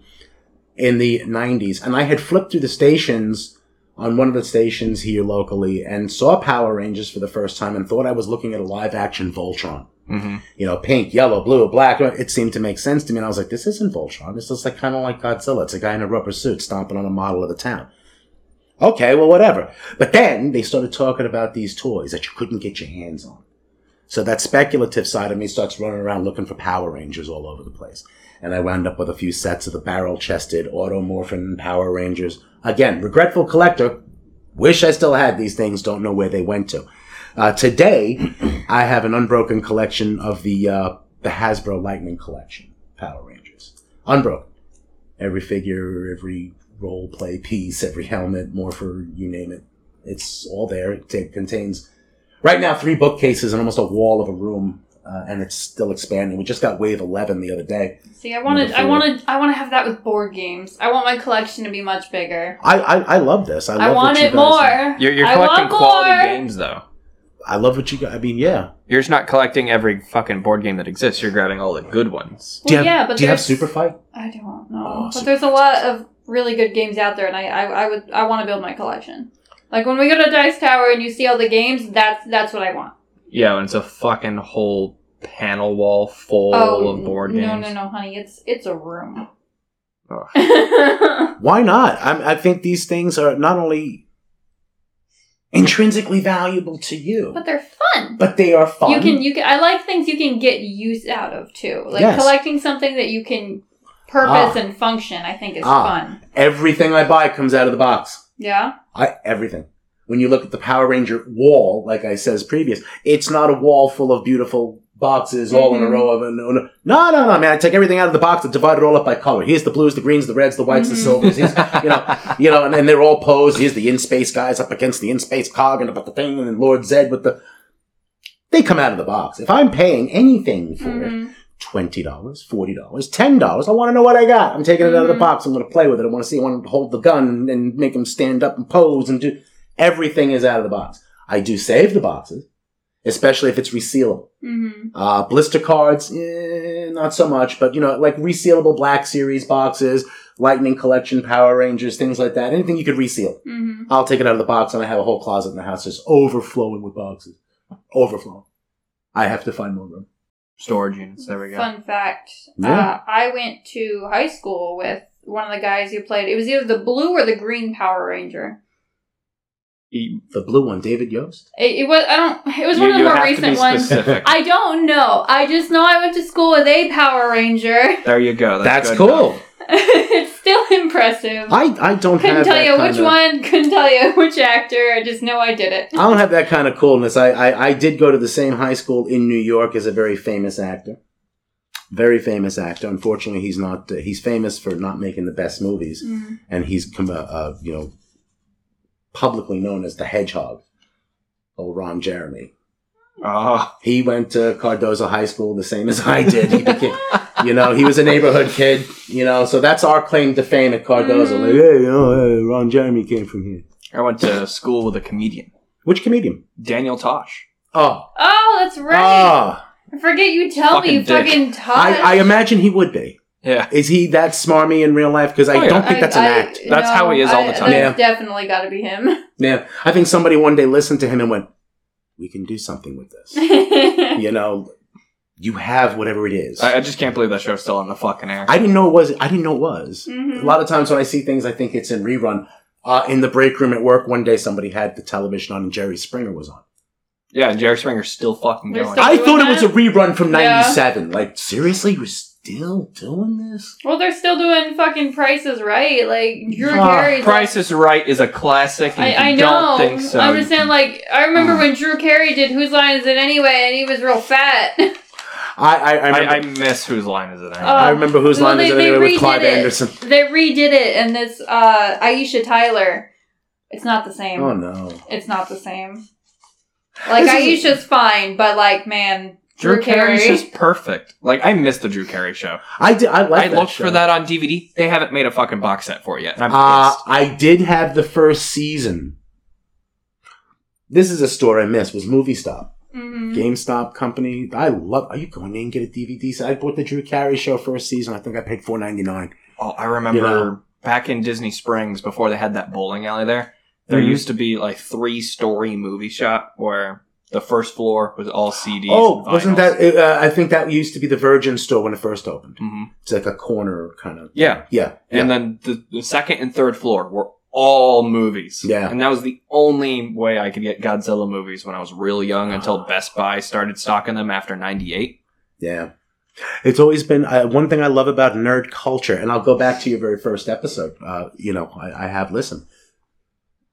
in the '90s, and I had flipped through the stations on one of the stations here locally and saw Power Rangers for the first time and thought I was looking at a live action Voltron. hmm you know, pink, yellow, blue, black. It seemed to make sense to me. And I was like, this isn't Voltron. This is like kind of like Godzilla. It's a guy in a rubber suit stomping on a model of the town. Okay, well, whatever. But then they started talking about these toys that you couldn't get your hands on. So that speculative side of me starts running around looking for Power Rangers all over the place. And I wound up with a few sets of the barrel chested Automorphin Power Rangers. Again, regretful collector. Wish I still had these things. Don't know where they went to. Uh, today, I have an unbroken collection of the uh, the Hasbro Lightning Collection Power Rangers. Unbroken. Every figure, every role play piece, every helmet, morpher, you name it. It's all there. It t- contains right now three bookcases and almost a wall of a room, uh, and it's still expanding. We just got Wave Eleven the other day. See, I wanted, I wanted, I want to have that with board games. I want my collection to be much bigger. I I, I love this. I, love I, what want you it guys more. You're, you're collecting quality more. games, though. I love what you got. I mean, yeah. You're just not collecting every fucking board game that exists. You're grabbing all the good ones. Do you Well, have, yeah, but do you have Super Fight? I don't know, Oh, but Super there's a lot of really good games out there, and I, I, I would, I want to build my collection. Like when we go to Dice Tower and you see all the games, that's that's what I want. Yeah, and it's a fucking whole panel wall full oh, of board no, games. no, no, no, honey, it's it's a room. Ugh. Why not? I, I think these things are not only intrinsically valuable to you, but they're fun. but they are fun. You can you can I like things you can get use out of too. Like Yes. collecting something that you can purpose Ah. and function. I think is Ah. fun. Everything I buy comes out of the box. Yeah. I everything. When you look at the Power Ranger wall, like I says previous, it's not a wall full of beautiful boxes all in a Mhm. row of a no, no, no, man. I take everything out of the box and divide it all up by color. Here's the blues, the greens, the reds, the whites, the Mhm. silvers. Here's, you know, you know, and, and they're all posed. Here's the in space guys up against the in space cog and about the thing, and Lord Zedd with the. They come out of the box. If I'm paying anything for it, Mhm. twenty dollars, forty dollars, ten dollars. I want to know what I got. I'm taking it out of the Mhm. box. I'm going to play with it. I want to see. I want to hold the gun and make him stand up and pose and do. Everything is out of the box. I do save the boxes, especially if it's resealable. Mhm. Uh, blister cards, eh, not so much, but you know, like resealable Black Series boxes, Lightning Collection, Power Rangers, things like that. Anything you could reseal. Mhm. I'll take it out of the box, and I have a whole closet in the house just overflowing with boxes. Overflowing. I have to find more room. Storage units. There we go. Fun fact. Yeah. Uh, I went to high school with one of the guys who played. It was either the blue or the green Power Ranger. You, The blue one, David Yost. It, it was. I don't. It was you- one of the more recent ones. I don't know. I just know I went to school with a Power Ranger. there you go. That's, That's, cool. it's still impressive. I, I don't couldn't have tell that you kind which of, one. Couldn't tell you which actor. I just know I did it. I don't have that kind of coolness. I, I, I did go to the same high school in New York as a very famous actor. Very famous actor. Unfortunately, he's not. Uh, he's famous for not making the best movies, Mm. and he's come, uh, uh, you know, publicly known as the Hedgehog. Old Ron Jeremy. Oh, He went to Cardozo High School the same as I did. He became, you know, he was a neighborhood kid. You know, so that's our claim to fame at Cardozo. Mhm. Like, hey, you know, hey, Ron Jeremy came from here. I went to school with a comedian, Which comedian? Daniel Tosh. Oh, Oh, that's right. ah. I forget you tell me, you Fucking dick. fucking touch. I, I imagine he would be. Yeah. Is he that smarmy in real life? Because I Oh, yeah. don't think that's an act. That's how he is all the time. That's Yeah. definitely got to be him. Yeah, I think somebody one day listened to him and went, "We can do something with this." you know, you have whatever it is. I, I just can't believe that show's still on the fucking air. I didn't know it was. I didn't know it was. Mhm. A lot of times when I see things, I think it's in rerun. Uh, in the break room at work, one day somebody had the television on and Jerry Springer was on. yeah, Jerry Springer's still fucking They're going. still- I doing thought it was a rerun from Yeah. '97. Like seriously, we're still doing this? Well, they're still doing fucking prices right. Like Drew Ah, Carey's Price is Right is a classic. And I, I you know. don't think so. I'm just saying, like, I remember Mm. when Drew Carey did Whose Line Is It Anyway, and he was real fat. I I, I remember. I, I miss whose line is it? Anyway? Oh. I remember whose Well, line they- is it they anyway with redid Clive it. Anderson. they redid it, and this uh, Aisha Tyler. It's not the same. Oh no! It's not the same. Like This is- fine, but like, man, Drew Drew Carey's Carey. just perfect. Like I miss the Drew Carey show. I did. I like. I that looked show. for that on DVD. They haven't made a fucking box set for it yet. I'm Uh, pissed. I did have the first season. This is a store I missed. Was Movie Stop, Mhm. GameStop company. I love. Are you going in and get a DVD? So I bought the Drew Carey show first season. I think I paid four ninety nine. Oh, I remember You know? back in Disney Springs before they had that bowling alley there. There Mhm. used to be like three story movie shop where the first floor was all CDs. Oh, wasn't that? Uh, I think that used to be the Virgin store when it first opened. Mhm. It's like a corner kind of. Yeah, Yeah. and yeah. then the, the second and third floor were all movies. Yeah. and that was the only way I could get Godzilla movies when I was real young until Ah. Best Buy started stocking them after '98. Yeah. It's always been uh, one thing I love about nerd culture, and I'll go back to your very first episode. Uh, you know, I, I have listened.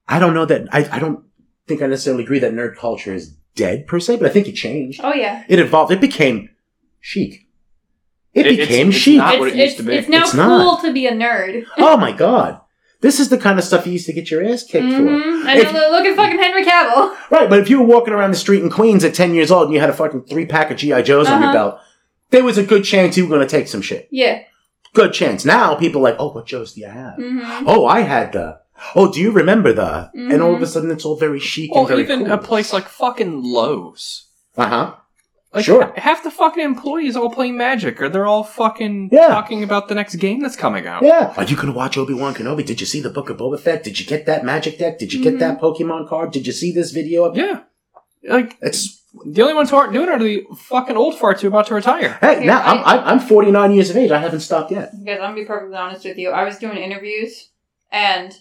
I don't know that I, I don't think I necessarily agree that nerd culture is dead per se, but I think it changed. Oh yeah. It evolved. It became chic. It, It- became it's chic. not It's, what it it's, used to be. it's now It's cool not. to be a nerd. oh my god, this is the kind of stuff you used to get your ass kicked Mhm. I If- know. Look at fucking Henry Cavill. for. Right, but if you were walking around the street in Queens at ten years old and you had a fucking three pack of GI Joes on your Uh-huh. belt, there was a good chance you were going to take some shit. Yeah. Good chance. Now people are like, oh, what Joes do you have? hmm Oh, I had the. Oh, do you remember the? And all of a Mhm. sudden, it's all very chic Well, and very even cool. a place like fucking Lowe's. uh huh. Like, Sure. Half the fucking employees all play Magic, or they're all fucking Yeah. talking about the next game that's coming out. Yeah. Are you gonna watch Obi Wan Kenobi? Did you see the Book of Boba Fett? Did you get that Magic deck? Did you get Mhm. that Pokemon card? Did you see this video? of Yeah. Like, It's the only ones who aren't doing it are the fucking old farts who are about to retire. hey. Here, now I'm, I- I'm I'm 49 years of age. I haven't stopped yet. Guys, I'm gonna be perfectly honest with you. I was doing interviews, and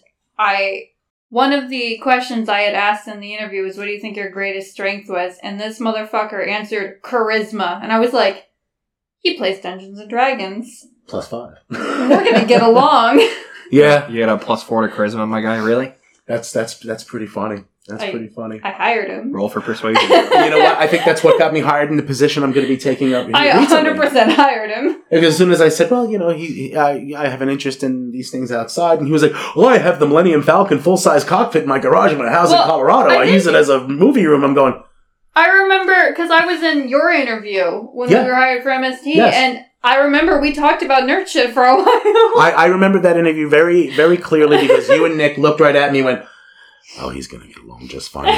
I one of the questions I had asked in the interview was, "What do you think your greatest strength was?" And this motherfucker answered charisma, and I was like, "He plays Dungeons and Dragons. Plus five. We're gonna get along." yeah. You got a plus four to charisma, my guy. Really? That's that's that's pretty funny. That's I- pretty funny. I hired him. Roll for persuasion. you know what? I think that's what got me hired in the position I'm going to be taking up. I recently. 100% hired him. Because as soon as I said, well, you know, he, he I, I have an interest in these things outside, and he was like, well, I have the Millennium Falcon full size cockpit in my garage in my house Well, in Colorado. I I, use it as a movie room. I'm going, I remember because I was in your interview when Yeah. we were hired for MST, Yes. and I remember we talked about nerd shit for a while. I, I remember that interview very, very clearly because you and Nick looked right at me and went, oh, he's going to get along just fine.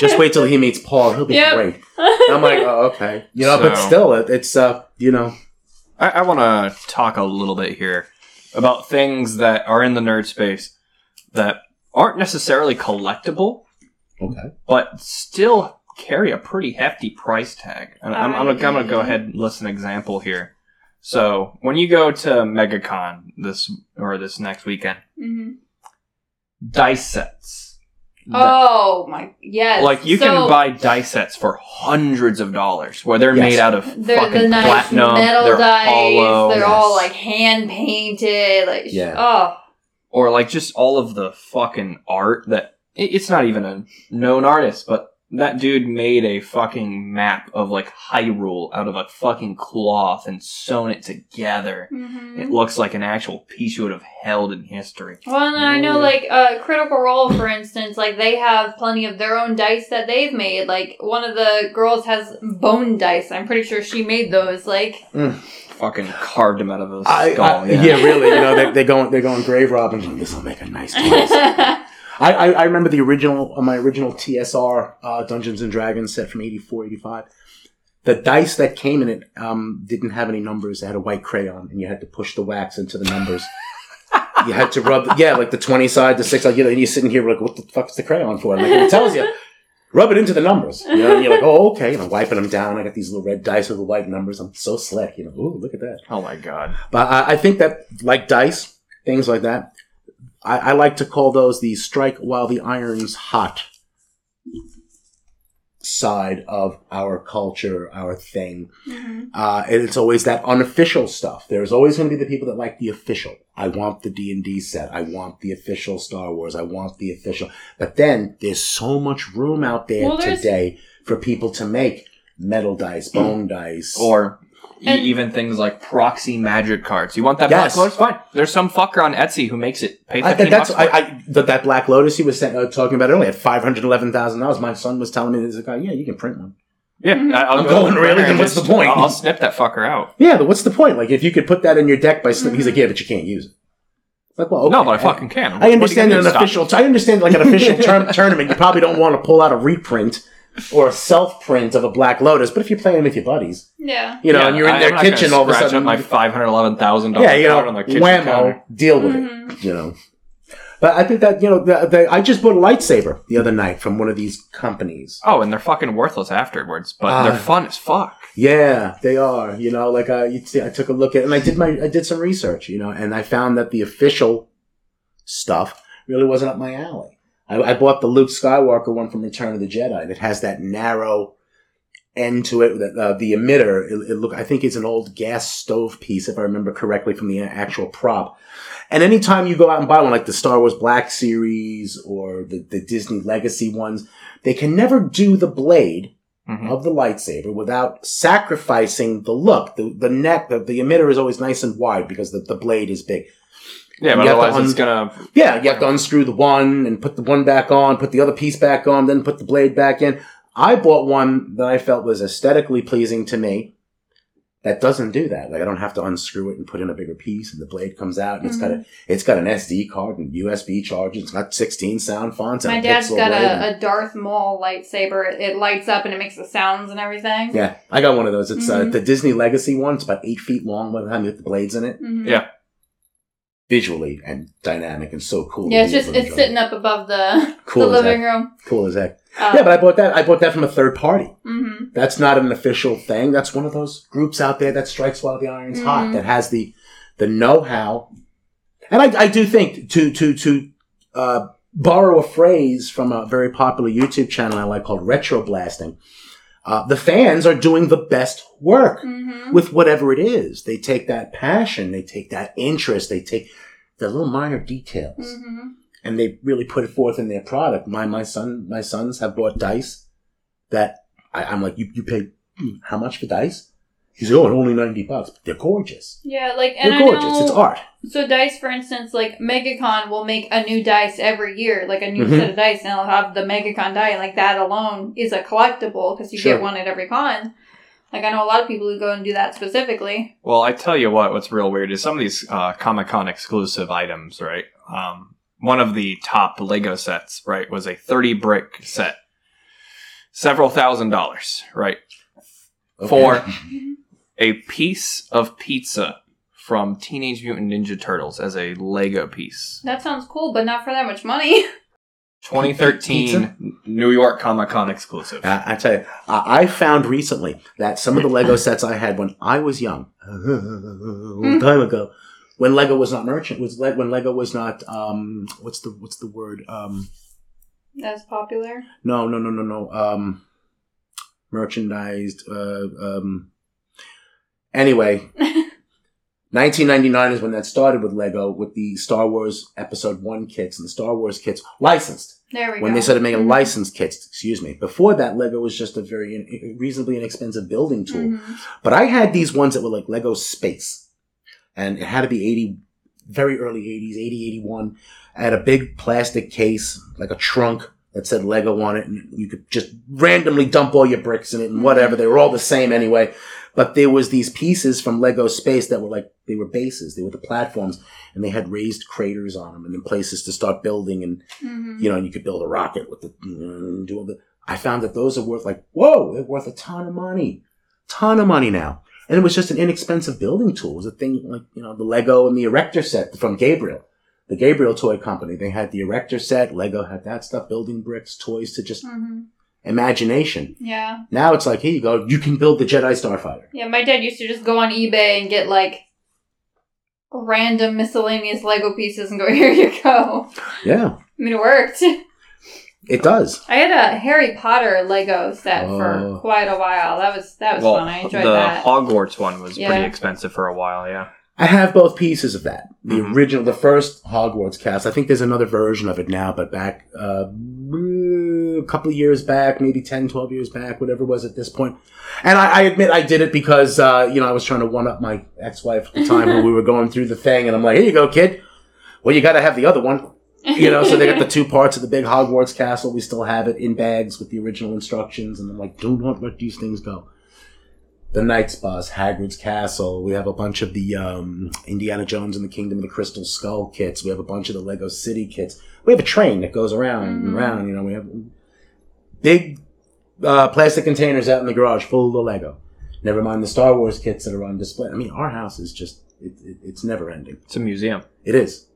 just wait till he meets Paul. He'll be Yep. great. And I'm like, oh, okay. You know, but still, it, it's, uh, you know, I, I want to talk a little bit here about things that are in the nerd space that aren't necessarily collectible, okay. but still carry a pretty hefty price tag. And I'm, I'm, gonna- I'm going to go ahead and list an example here. So when you go to MegaCon this or this next weekend, hmm dice sets. Oh my yes! Like you So, can buy dice sets for hundreds of dollars, where they're Yes. made out of They're fucking the nice platinum, metal they're dice. hollow, they're all like hand painted. Like Yeah. oh or like just all of the fucking art that it's not even a known artist, but that dude made a fucking map of like Hyrule out of a fucking cloth and sewn it together. Mhm. It looks like an actual piece you would have held in history. Well, and I know, like, uh, Critical Role, for instance, like, they have plenty of their own dice that they've made. Like, one of the girls has bone dice. I'm pretty sure she made those. Like, Fucking carved him out of a I, skull. I, yeah. really. You know, they, they're going, they're going grave robbing. This will make a nice toy. I, I, I remember the original, uh, my original TSR uh, Dungeons and Dragons set from 84, 85. The dice that came in it um, didn't have any numbers. It had a white crayon, and you had to push the wax into the numbers. you had to rub, yeah, like the 20 side, the 6 side, you know, and you're sitting here like, what the fuck is the crayon for? And like, it tells you. rub it into the numbers. You know, and you're like, oh, okay. And I'm wiping them down. I got these little red dice with the white numbers. I'm so slick. You know, ooh, look at that. Oh my god. But I, I think that, like dice, things like that, I, I like to call those the strike while the iron's hot side of our culture, our thing. Mhm. Uh, and it's always that unofficial stuff. There's always going to be the people that like the official. I want the D and D set. I want the official Star Wars. I want the official. But then there's so much room out there Well, today for people to make metal dice, bone dice, Or And- even things like proxy magic cards. You want that Yes. Black Lotus? Fine. There's some fucker on Etsy who makes it. Pay I, fifteen that's I, it. I that, that Black Lotus he was saying, uh, talking about earlier at five hundred eleven thousand dollars. My son was telling me this guy, yeah, you can print one. yeah, Mhm. I- I'll I'm go going, really? Then what's just- the point? I'll, I'll snip that fucker out. Yeah, but what's the point? Like if you could put that in your deck by snip, he's like, yeah, but you can't use it. Like, well, okay. No, but I fucking can. What- I understand are you in gonna an official. I understand like an official term, tournament. You probably don't want to pull out a reprint or a self print of a Black Lotus. But if you're playing with your buddies, Yeah. you know, Yeah, and you're in I- their I'm kitchen, all of a sudden, my five hundred eleven thousand dollars. yeah, you know, on the kitchen whammo, counter. deal with Mhm. it. You know. But I think that you know, the, the, I just bought a lightsaber the other night from one of these companies. Oh, and they're fucking worthless afterwards, but Ah. they're fun as fuck. Yeah, they are. You know, like uh, you see, I took a look at, and I did my, I did some research. You know, and I found that the official stuff really wasn't up my alley. I, I bought the Luke Skywalker one from Return of the Jedi, and it has that narrow end to it. That uh, the emitter, it, it look, I think it's an old gas stove piece, if I remember correctly, from the actual prop. And anytime you go out and buy one, like the Star Wars Black Series or the, the Disney Legacy ones, they can never do the blade Mhm. of the lightsaber without sacrificing the look. The, the neck, the, the emitter is always nice and wide because the, the blade is big. Yeah, but have to otherwise it's gonna. Yeah, you have to unscrew the one and put the one back on, put the other piece back on, then put the blade back in. I bought one that I felt was aesthetically pleasing to me. That doesn't do that. Like I don't have to unscrew it and put in a bigger piece, and the blade comes out. And it's got a it's got an SD card and USB charger. It's got 16 sound fonts. And My a dad's pixel got a, a Darth Maul lightsaber. It, it lights up and it makes the sounds and everything. Yeah, I got one of those. It's uh, Mhm. the Disney Legacy one. It's about eight feet long by the time you get the blades in it. Mhm. Yeah. Visually and dynamic and so cool. Yeah, it's just it's sitting up above the Cool the living heck. room. Cool as heck. Uh, yeah, but I bought that. I bought that from a third party. mhm. That's not an official thing. That's one of those groups out there that strikes while the iron's hot. Mhm. That has the the know how. And I, I do think to to to uh, borrow a phrase from a very popular YouTube channel I like called Retro Blasting. Uh, the fans are doing the best work. Mhm. with whatever it is. They take that passion, they take that interest, they take the little minor details, Mhm. and they really put it forth in their product. My my son, my sons have bought dice that I, I'm like, you you paid hmm, how much for dice? He's like, oh, only ninety bucks. They're gorgeous. Yeah, like and They're I gorgeous. know, It's art. So dice, for instance, like MegaCon will make a new dice every year, like a new Mhm. set of dice, and it'll have the MegaCon die, and like that alone is a collectible because you Sure. get one at every con. Like I know a lot of people who go and do that specifically. Well, I tell you what, what's real weird is some of these uh, Comic Con exclusive items, right? Um, one of the top Lego sets, right, was a 30 brick set. Several thousand dollars, right? Okay. For a piece of pizza from Teenage Mutant Ninja Turtles as a Lego piece. That sounds cool, but not for that much money. 2013 New York Comic Con exclusive. Uh, I tell you, I I found recently that some of the Lego sets I had when I was young, a long time ago, when Lego was not merchant, was le- when Lego was not um, what's the what's the word um, That's popular. No, no, no, no, no. Um, merchandised. Uh, um, anyway, 1999 is when that started with Lego with the Star Wars Episode One kits and the Star Wars kits licensed. There we go. When go. they started making Mhm. licensed kits, excuse me. Before that, Lego was just a very in- reasonably inexpensive building tool. Mhm. But I had these ones that were like Lego Space. And it had to be 80, very early 80s, 80, 81. I had a big plastic case, like a trunk that said Lego on it. And you could just randomly dump all your bricks in it and whatever. They were all the same anyway. But there was these pieces from Lego Space that were like, they were bases. They were the platforms and they had raised craters on them and then places to start building and Mhm. you know, you could build a rocket with the, do all the, I found that those are worth like, whoa, they're worth a ton of money. Ton of money now. And it was just an inexpensive building tool. It was a thing like, you know, the Lego and the Erector set from Gabriel. The Gabriel toy company. They had the Erector set. Lego had that stuff, building bricks, toys to just, Mhm. Imagination. Yeah. Now it's like, here you go, you can build the Jedi Starfighter. Yeah, my dad used to just go on eBay and get like random miscellaneous Lego pieces and go, here you go. Yeah, I mean, it worked. it does. I had a Harry Potter Lego set Oh. for quite a while. That was that was well, fun. I enjoyed the that. Hogwarts one was Yeah. pretty expensive for a while. Yeah. I have both pieces of that. The Mhm. original, the first Hogwarts cast. I think there's another version of it now, but back uh, a couple of years back, maybe 10, 12 years back, whatever it was at this point. And I, I admit I did it because, uh, you know, I was trying to one up my ex-wife at the time when we were going through the thing. And I'm like, here you go, kid. Well, you got to have the other one. You know, so they got the two parts of the big Hogwarts castle. We still have it in bags with the original instructions. And I'm like, do not let these things go the Knight's Bus, Hagrid's Castle. We have a bunch of the um, Indiana Jones and the Kingdom of the Crystal Skull kits. We have a bunch of the Lego City kits. We have a train that goes around and Mhm. around. You know, we have big uh, plastic containers out in the garage full of Lego. Never mind the Star Wars kits that are on display. I mean, our house is just, it, it, it's never ending. It's a museum. It is.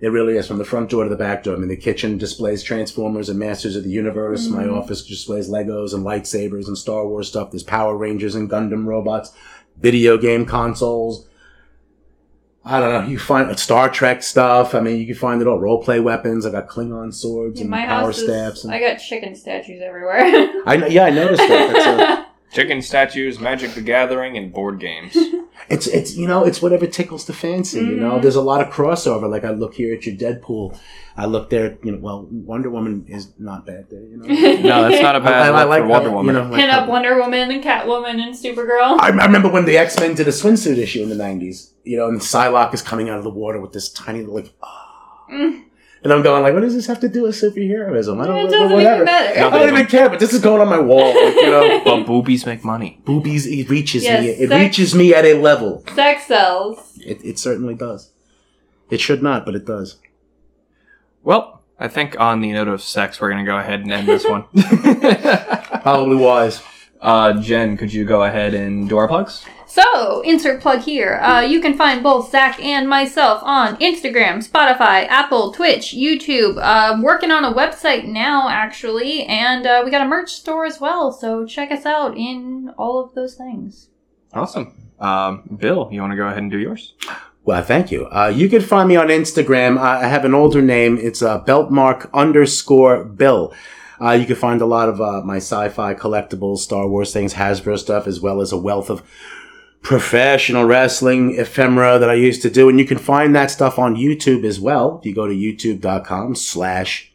It really is from the front door to the back door. I mean, the kitchen displays Transformers and Masters of the Universe. My Mhm. office displays Legos and lightsabers and Star Wars stuff. There's Power Rangers and Gundam robots, video game consoles. I don't know. You find Star Trek stuff. I mean, you can find it all. Role play weapons. I got Klingon swords Yeah, and power staffs. And, I got chicken statues everywhere. I yeah, I noticed that. It's, Chicken statues, Magic the Gathering, and board games. it's it's you know it's whatever tickles the fancy. You know, Mhm. there's a lot of crossover. Like I look here at your Deadpool. I look there. You know, well, Wonder Woman is not bad there. You know. no, that's not a bad I, I look like for Wonder Woman. You know, like Pin up how- Wonder Woman and Catwoman and Supergirl. I, I remember when the X Men did a swimsuit issue in the '90s. You know, and Psylocke is coming out of the water with this tiny little, like, Mm. And I'm going like, what does this have to do with superheroism? I don't It doesn't whatever. even matter. I don't even care, but this is going on my wall. Like, you know, but boobies make money. boobies. It reaches Yes, me. It sex- reaches me at a level. Sex sells. It, it certainly does. It should not, but it does. Well, I think on the note of sex, we're going to go ahead and end this one. Probably wise. uh, Jen, could you go ahead and do our plugs? So, insert plug here. Uh, you can find both Zach and myself on Instagram, Spotify, Apple, Twitch, YouTube. Uh, working on a website now, actually, and uh, we got a merch store as well. So check us out in all of those things. Awesome. Um, Bill, you want to go ahead and do yours? Well, thank you. Uh, you can find me on Instagram. I I have an older name. It's uh, Beltmark underscore Bill. Uh, you can find a lot of uh, my sci-fi collectibles, Star Wars things, Hasbro stuff, as well as a wealth of professional wrestling ephemera that I used to do. And you can find that stuff on YouTube as well. If you go to youtube.com slash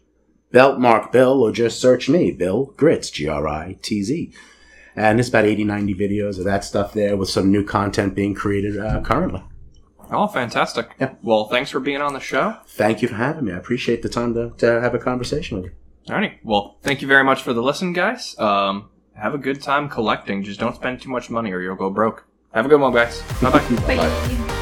Beltmark Bill or just search me, Bill Gritz, G-R-I-T-Z. And there's about 80, 90 videos of that stuff there with some new content being created uh, currently. Oh, fantastic. Yeah. Well, thanks for being on the show. Thank you for having me. I appreciate the time to, to have a conversation with you. Alrighty. Well, thank you very much for the listen, guys. Um, have a good time collecting. Just don't spend too much money or you'll go broke. Have a good one, guys. Bye bye. Bye.